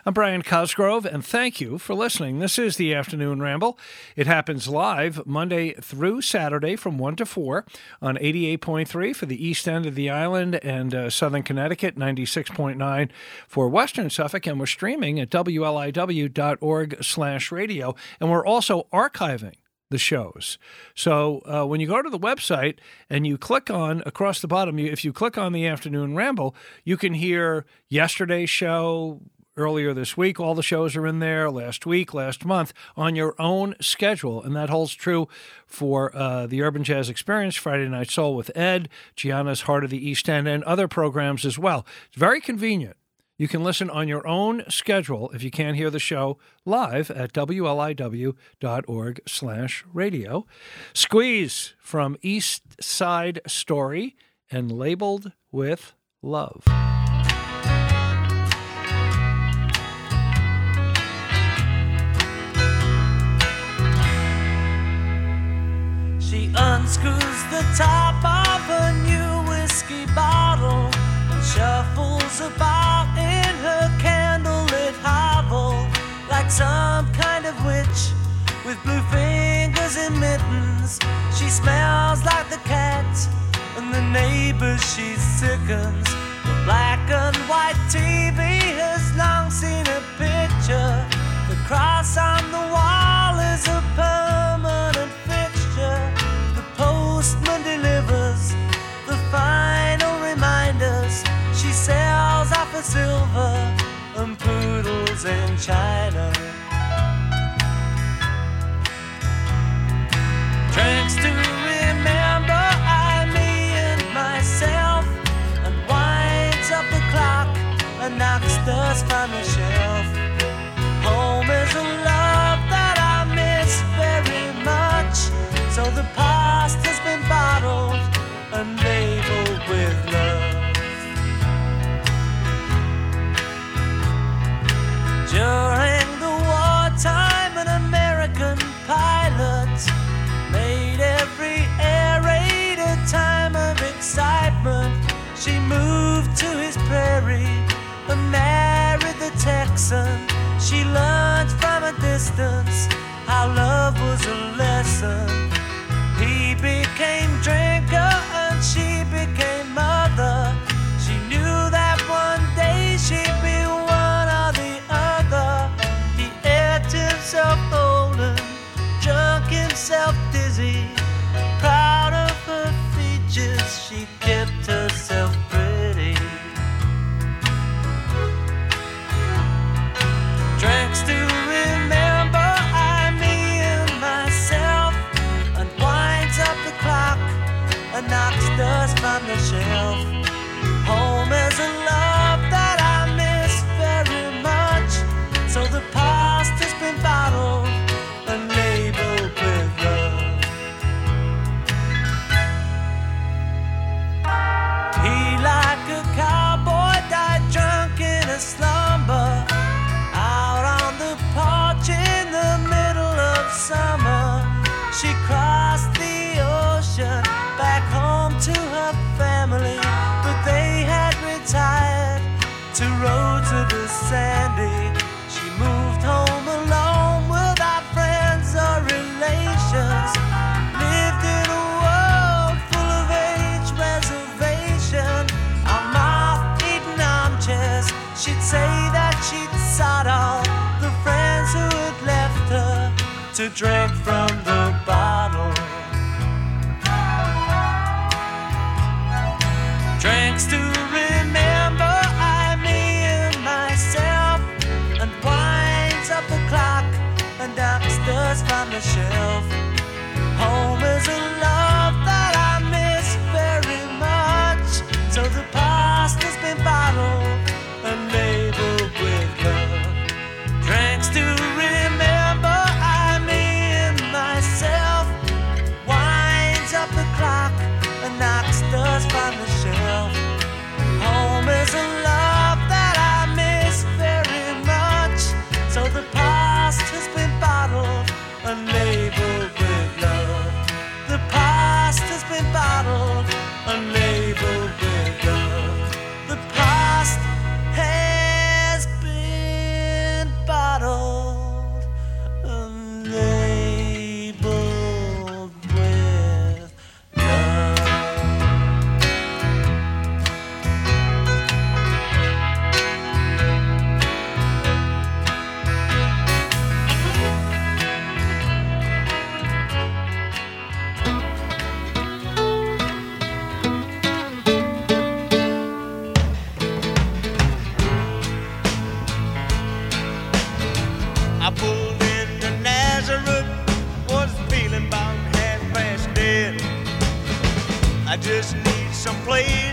I'm Brian Cosgrove, and thank you for listening. This is the Afternoon Ramble. It happens live Monday through Saturday from 1 to 4 on 88.3 for the east end of the island and uh, southern Connecticut, 96.9 for western Suffolk, and we're streaming at wliw.org slash radio, and we're also archiving the shows. So uh, when you go to the website and you click on across the bottom, you, if you click on the Afternoon Ramble, you can hear yesterday's show, earlier this week. All the shows are in there last week, last month on your own schedule. And that holds true for uh, the Urban Jazz Experience, Friday Night Soul with Ed, Gianna's Heart of the East End, and other programs as well. It's very convenient. You can listen on your own schedule if you can't hear the show live at wliw.org slash radio. Squeeze from East Side Story and labeled with love. Unscrews the top of a new whiskey bottle and shuffles about in her candlelit hovel like some kind of witch with blue fingers and mittens. She smells like the cat and the neighbors she sickens. The black and white TV has long seen a picture. The cross on the wall silver and poodles in China. She moved to his prairie and married the Texan. She learned from a distance how love was a lesson. He became drinker and she became Is a I just need some place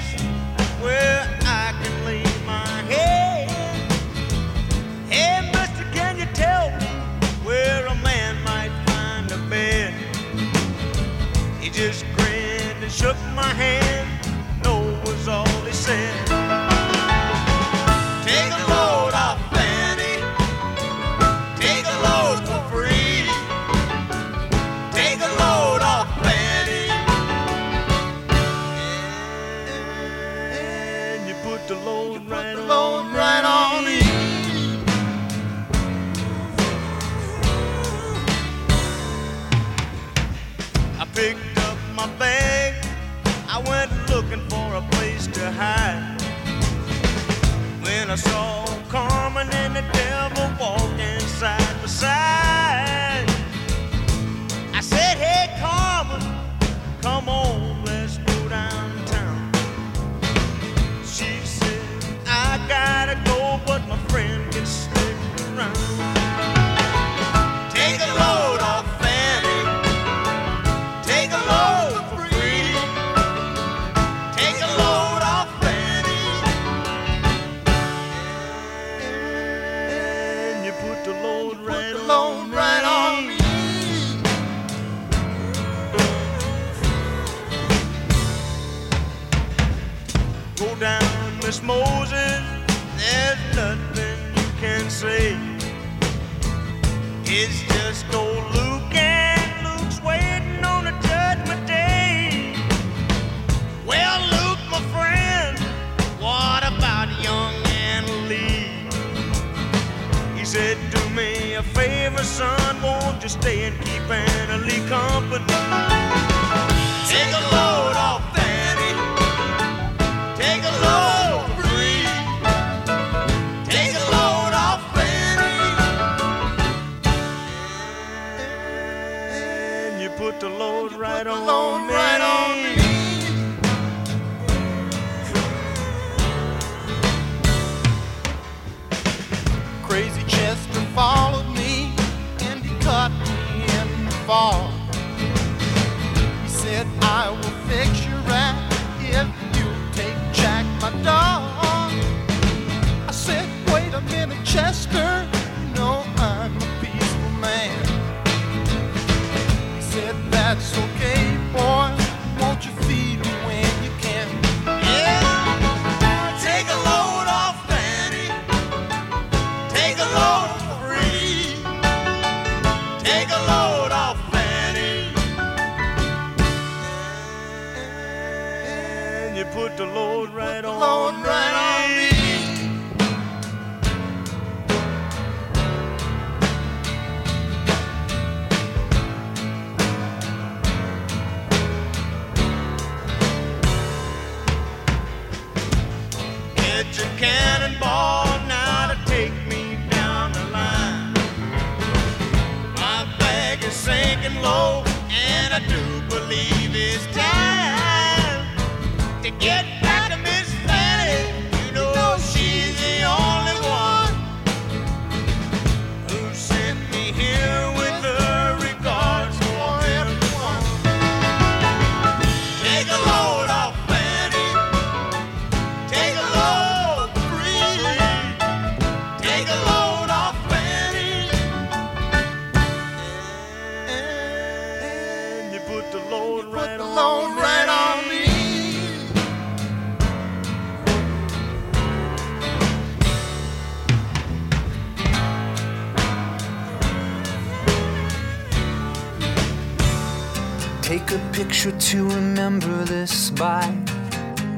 sure to remember this by.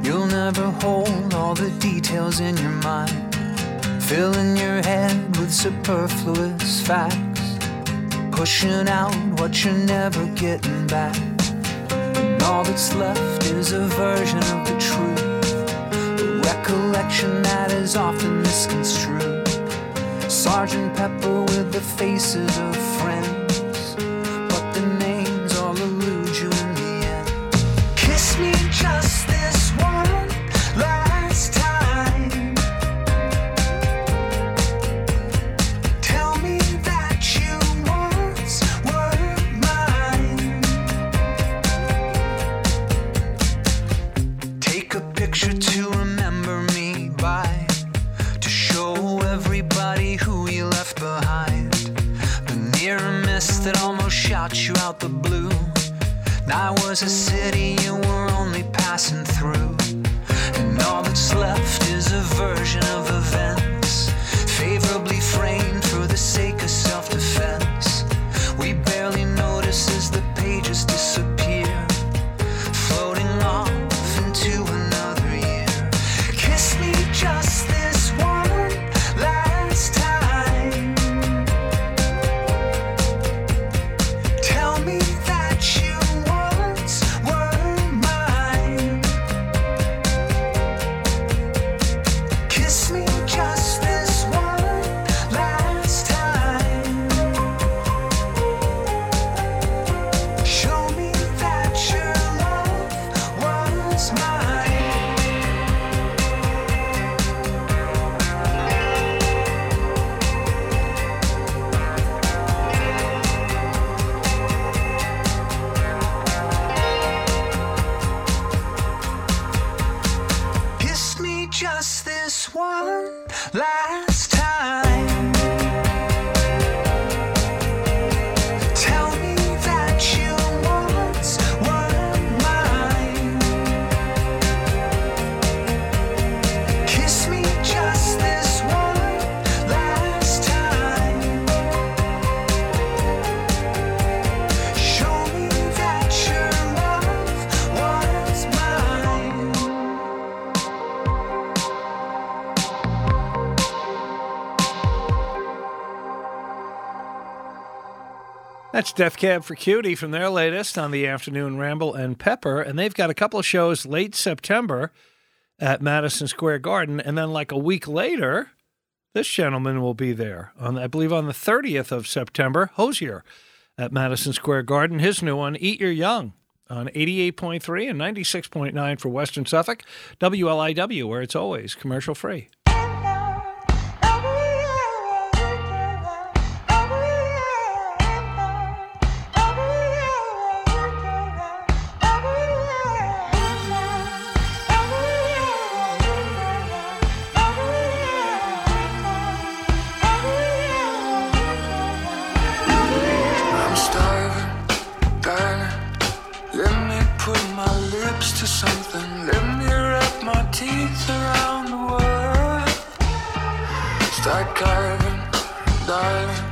You'll never hold all the details in your mind, filling your head with superfluous facts, pushing out what you're never getting back. And all that's left is a version of the truth, a recollection that is often misconstrued. Sergeant Pepper with the faces of about you out the blue. I was a city you were only passing through. And all that's left is a version of events, Death Cab for Cutie from their latest on the Afternoon Ramble and Pepper. And they've got a couple of shows late September at Madison Square Garden. And then, like a week later, this gentleman will be there, on I believe on the 30th of September, Hozier at Madison Square Garden. His new one, Eat Your Young, on 88.3 and 96.9 for Western Suffolk, WLIW, where it's always commercial free. Carving,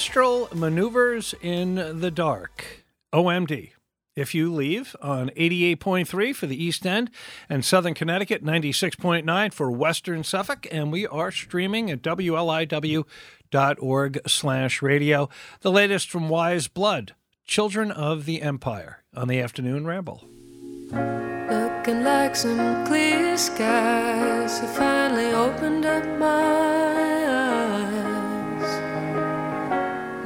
Orchestral Maneuvers in the Dark, OMD. If you leave on 88.3 for the East End and Southern Connecticut, 96.9 for Western Suffolk, and we are streaming at wliw.org slash radio. The latest from Weyes Blood, Children of the Empire, on the Afternoon Ramble. Looking like some clear skies have finally opened up my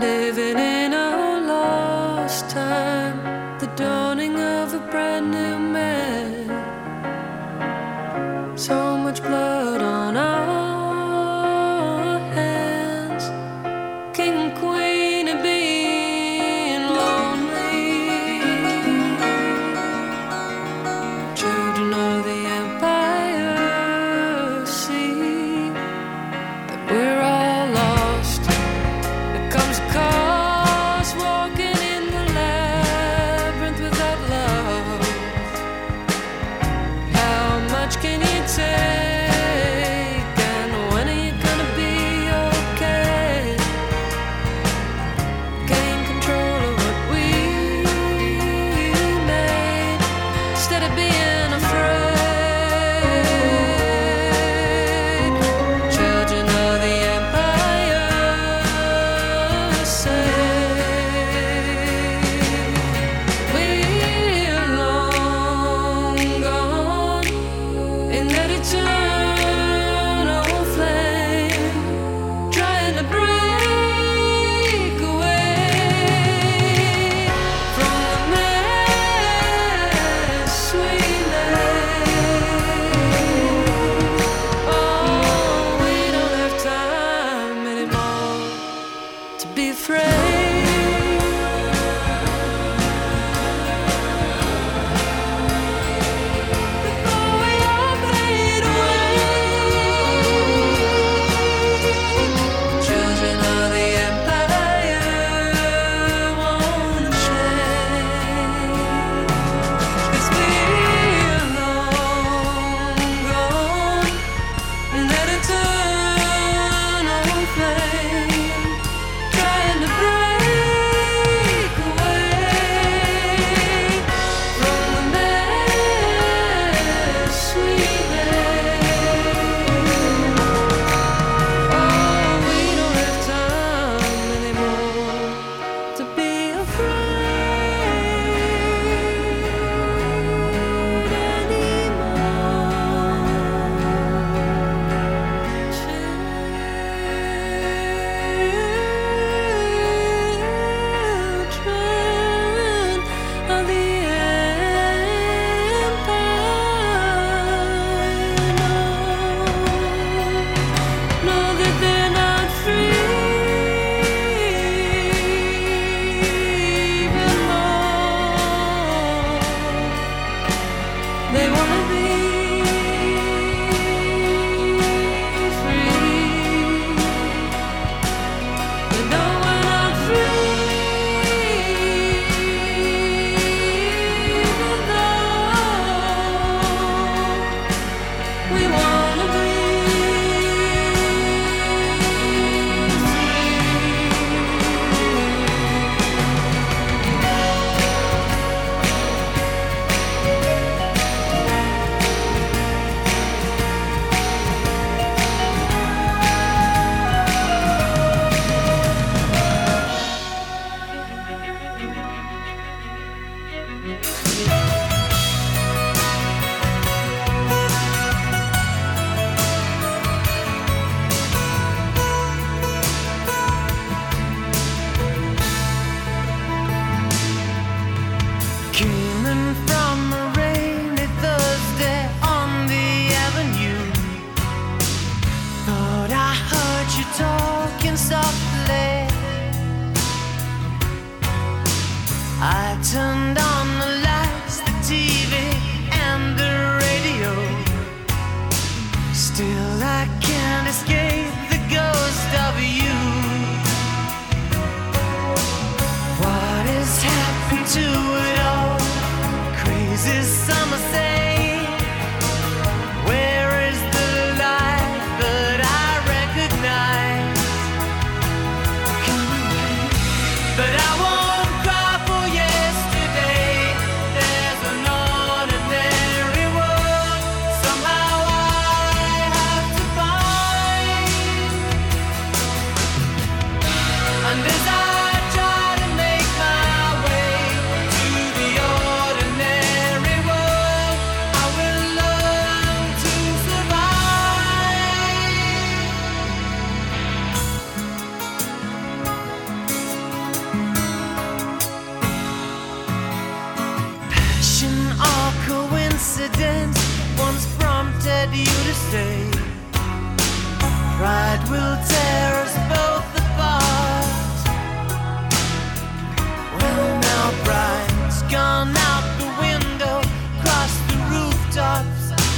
living in a lost time, the dawning of a brand new man. So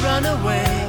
run away.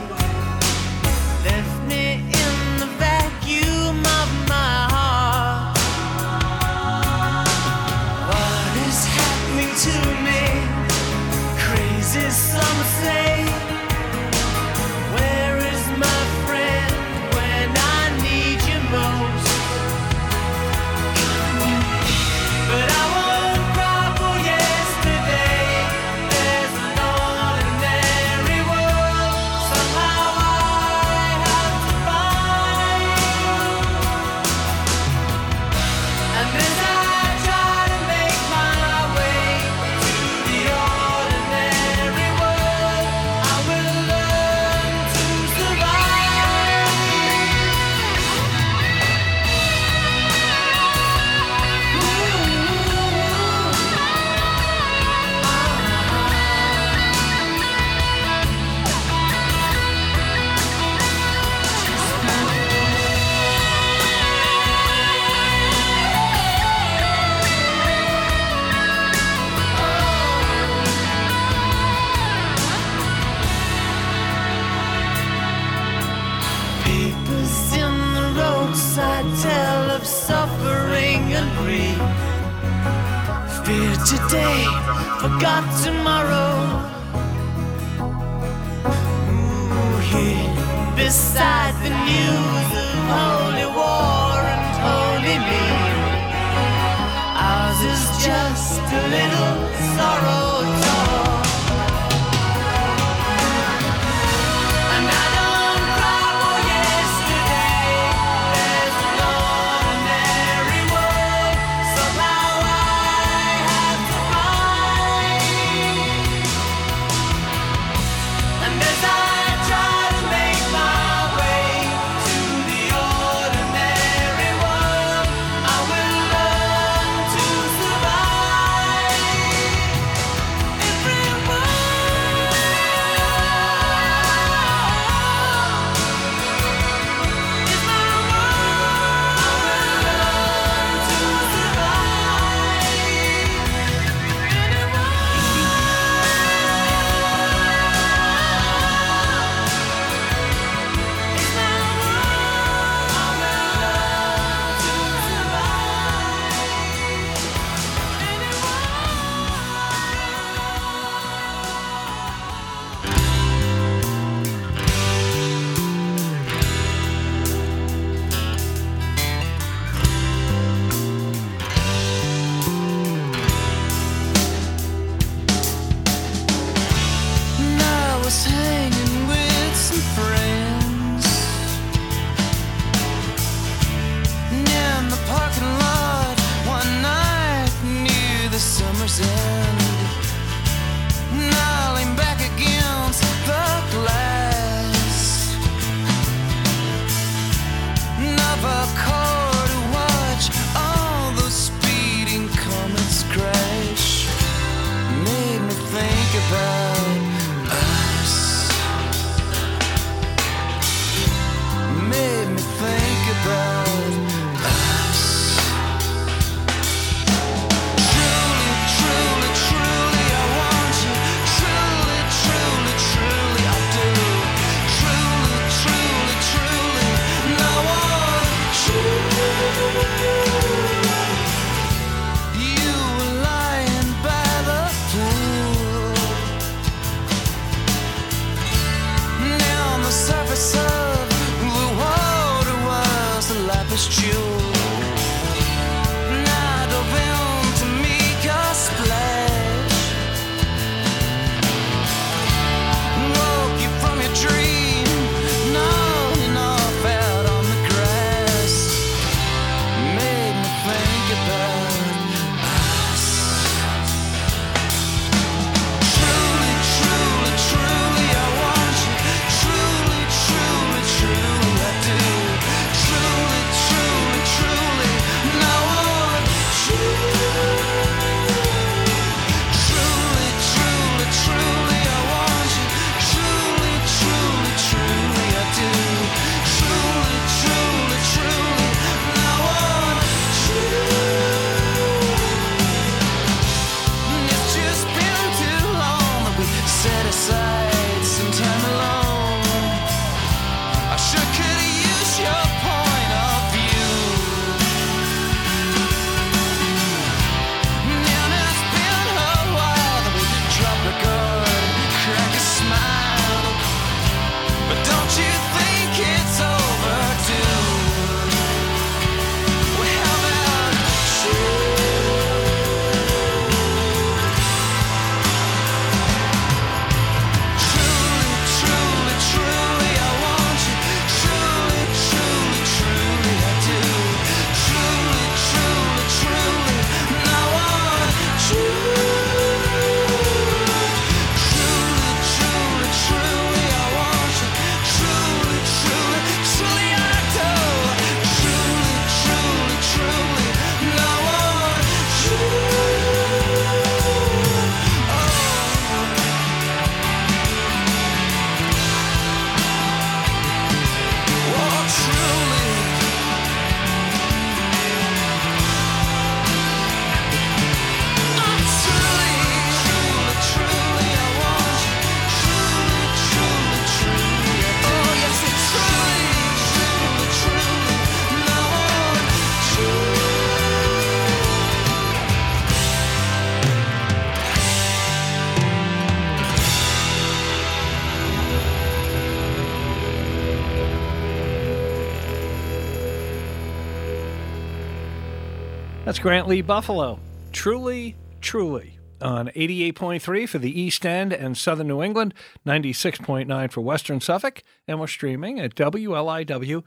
That's Grant Lee Buffalo. Truly, truly. On 88.3 for the East End and Southern New England, 96.9 for Western Suffolk, and we're streaming at WLIW.org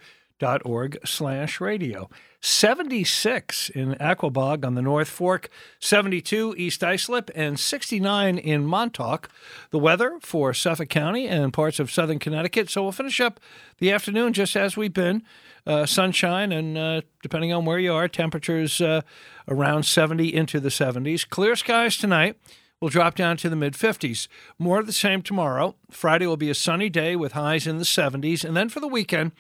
slash radio. 76 in Aquebogue on the North Fork, 72 East Islip, and 69 in Montauk. The weather for Suffolk County and parts of southern Connecticut. So we'll finish up the afternoon just as we've been. Uh, sunshine, and uh, depending on where you are, temperatures uh, around 70 into the 70s. Clear skies tonight will drop down to the mid 50s. More of the same tomorrow. Friday will be a sunny day with highs in the 70s. And then for the weekend,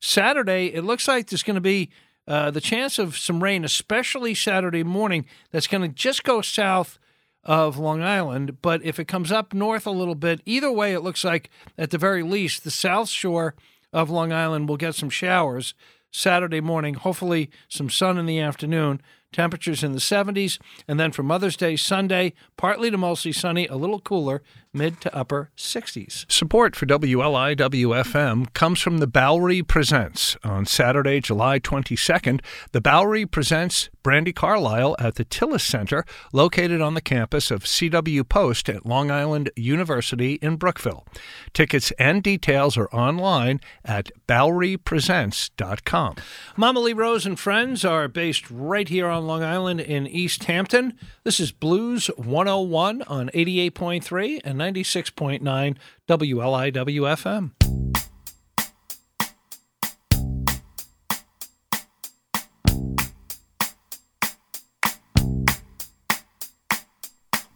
Saturday, it looks like there's going to be uh, the chance of some rain, especially Saturday morning, that's going to just go south of Long Island. But if it comes up north a little bit, either way, it looks like at the very least, the south shore of Long Island will get some showers Saturday morning, hopefully some sun in the afternoon. Temperatures in the 70s. And then for Mother's Day, Sunday, partly to mostly sunny, a little cooler, mid to upper 60s. Support for WLIWFM comes from the Bowery Presents. On Saturday, July 22nd, the Bowery presents Brandi Carlile at the Tilles Center, located on the campus of CW Post at Long Island University in Brookville. Tickets and details are online at BoweryPresents.com. Mama Lee Rose and friends are based right here on Long Island in East Hampton. This is Blues 101 on 88.3 and 96.9 WLIWFM.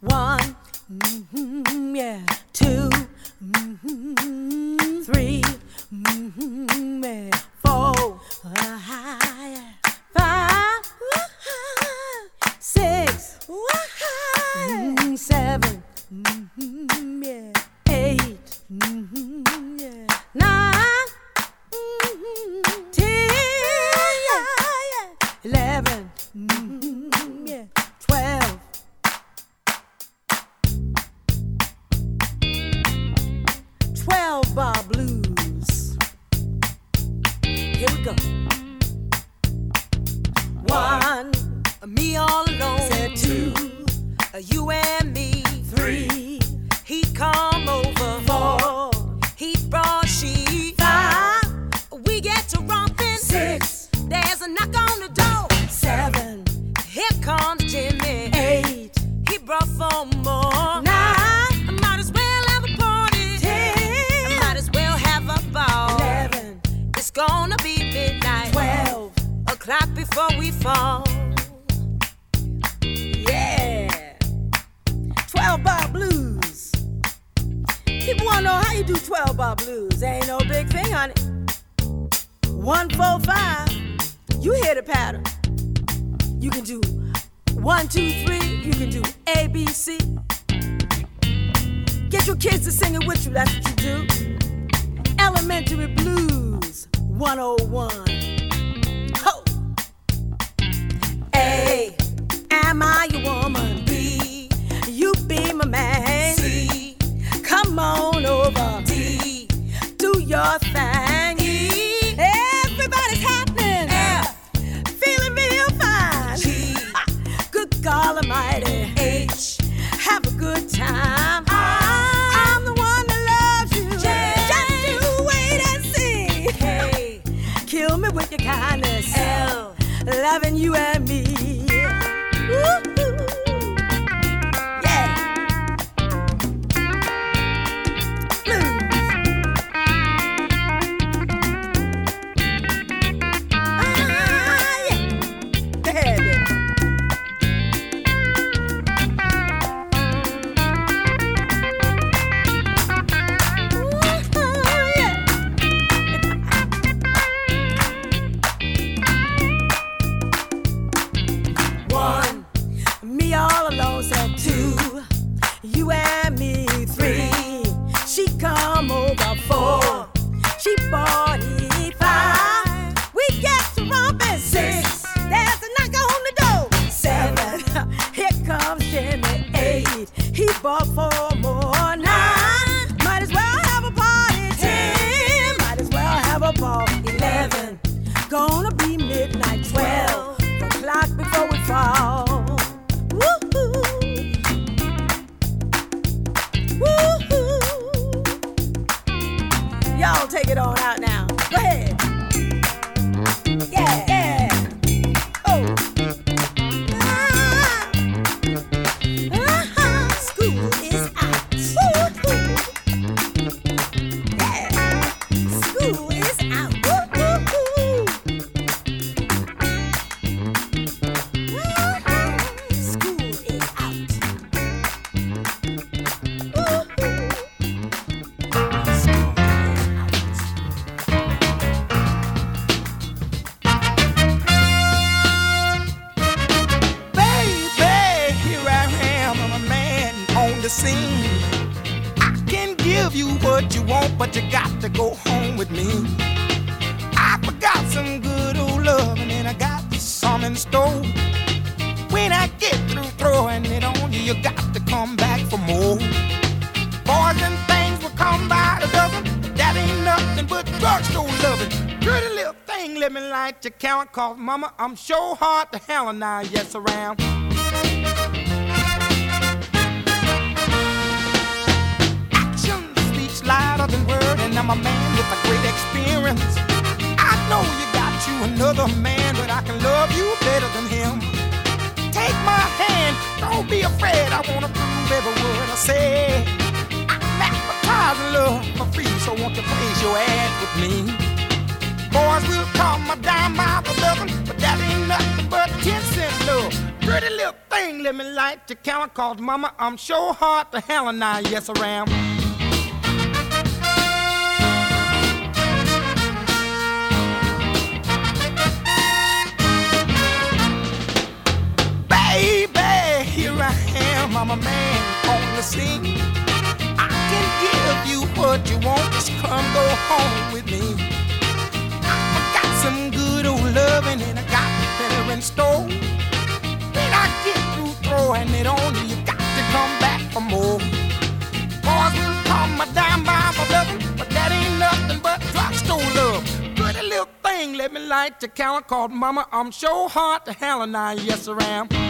One, mm-hmm, yeah. 2 mm-hmm, three, mm-hmm, yeah. Loving you and around, cause mama, I'm sure hard to handle now, yes, around. Action speaks louder than word, and I'm a man with a great experience. I know you got you another man, but I can love you better than him. Take my hand, don't be afraid, I wanna prove every word I say. I'm advertising love for free, so won't you praise your ad with me? Boys will come a dime my loving, but that ain't nothing but ten cent love. Pretty little thing, let me light your camera, cause mama, I'm sure hard to hell and I, yes, I am. Baby, here I am, I'm a man on the scene. I can give you what you want, just come go home with me. like to count, called mama. I'm so hard to hell and I, yes, I am.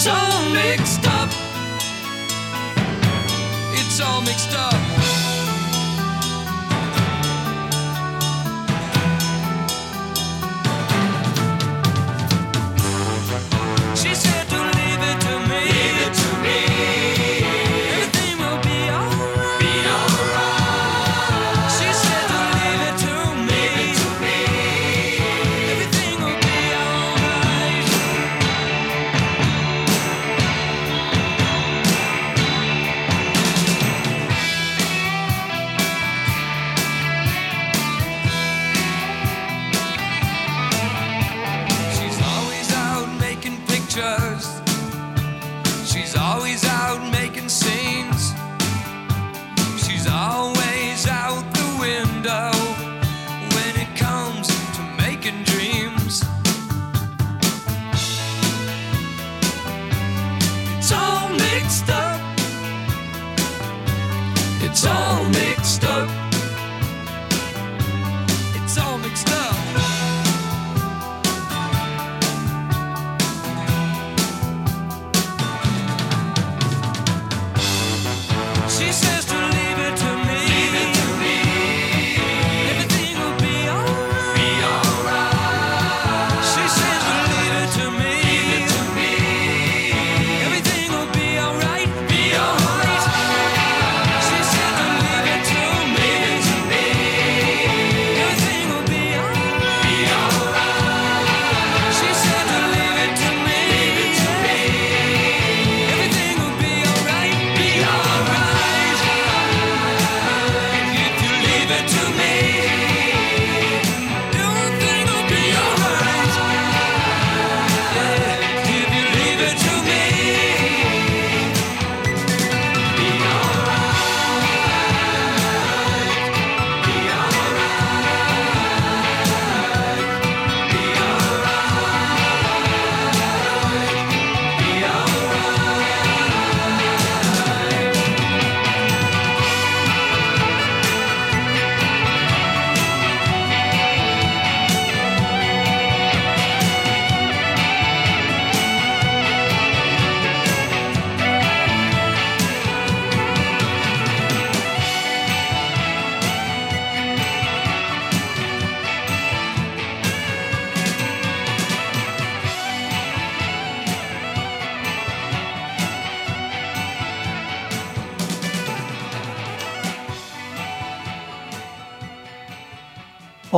It's all mixed up. It's all mixed up.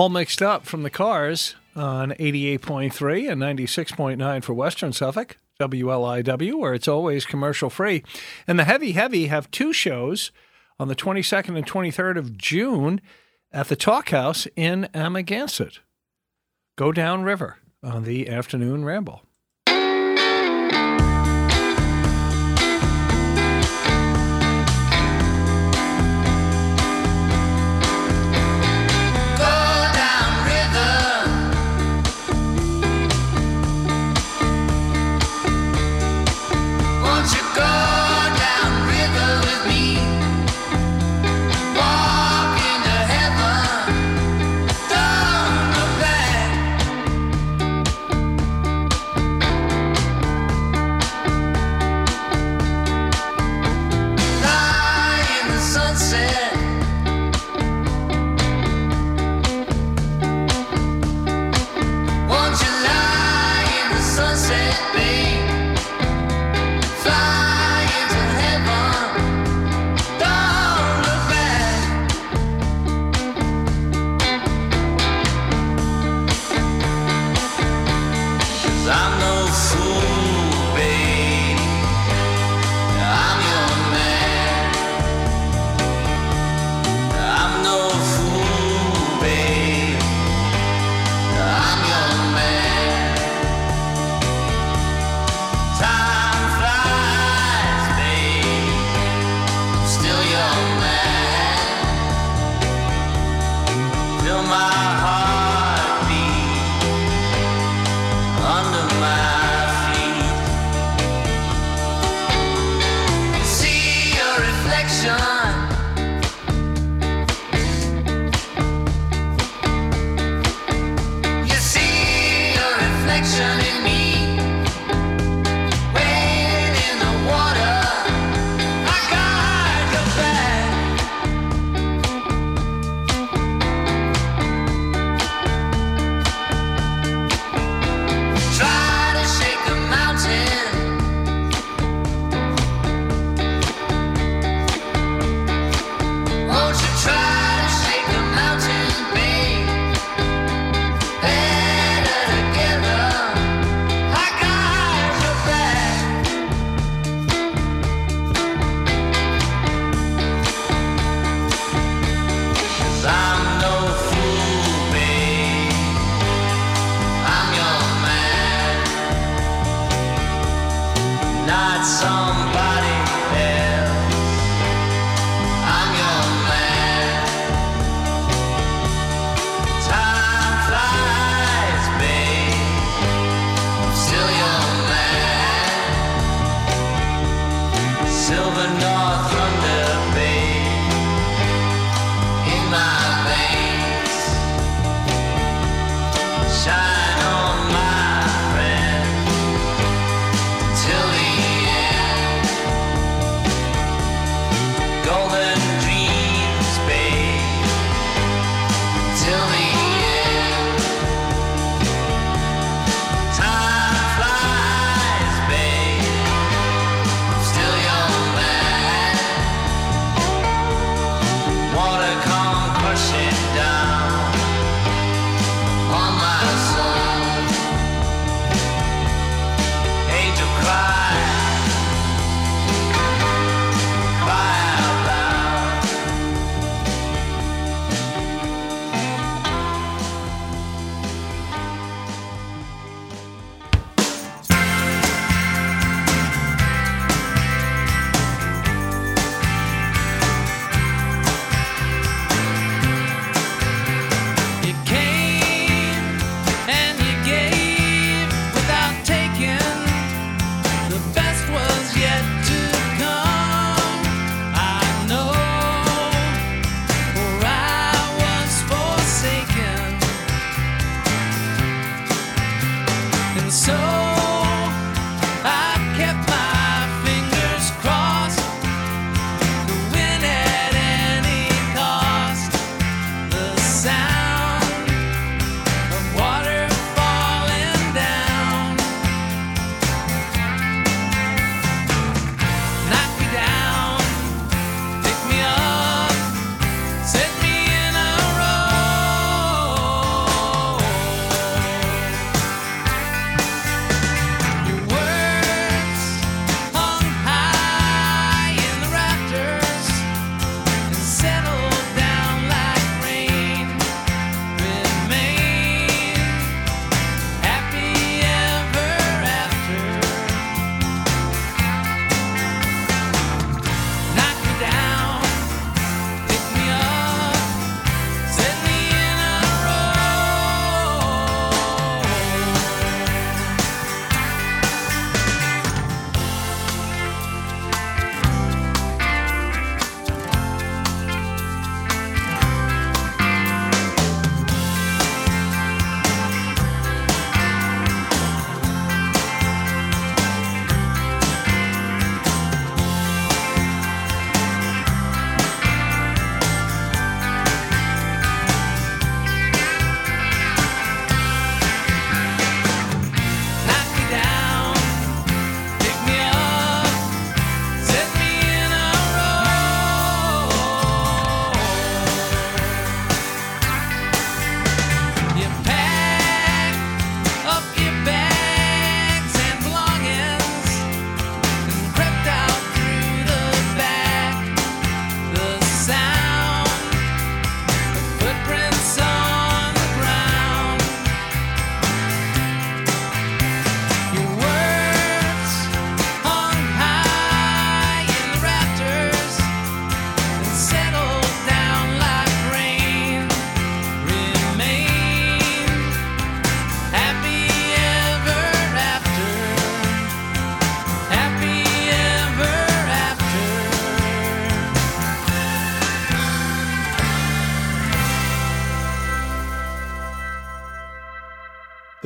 All mixed up from the cars on 88.3 and 96.9 for Western Suffolk, WLIW, where it's always commercial free. And the Heavy Heavy have two shows on the 22nd and 23rd of June at the Talkhouse in Amagansett. Go down river on the afternoon ramble.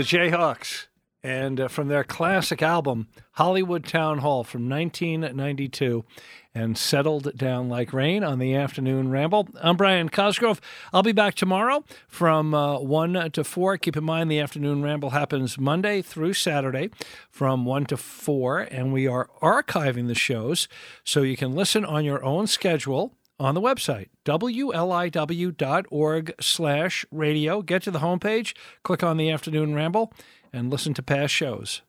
The Jayhawks, and uh, from their classic album, Hollywood Town Hall from 1992, and Settled Down Like Rain on the Afternoon Ramble. I'm Brian Cosgrove. I'll be back tomorrow from uh, 1 to 4. Keep in mind, the Afternoon Ramble happens Monday through Saturday from 1 to 4, and we are archiving the shows so you can listen on your own schedule on the website wliw.org slash radio. Get to the homepage click on the afternoon ramble and listen to past shows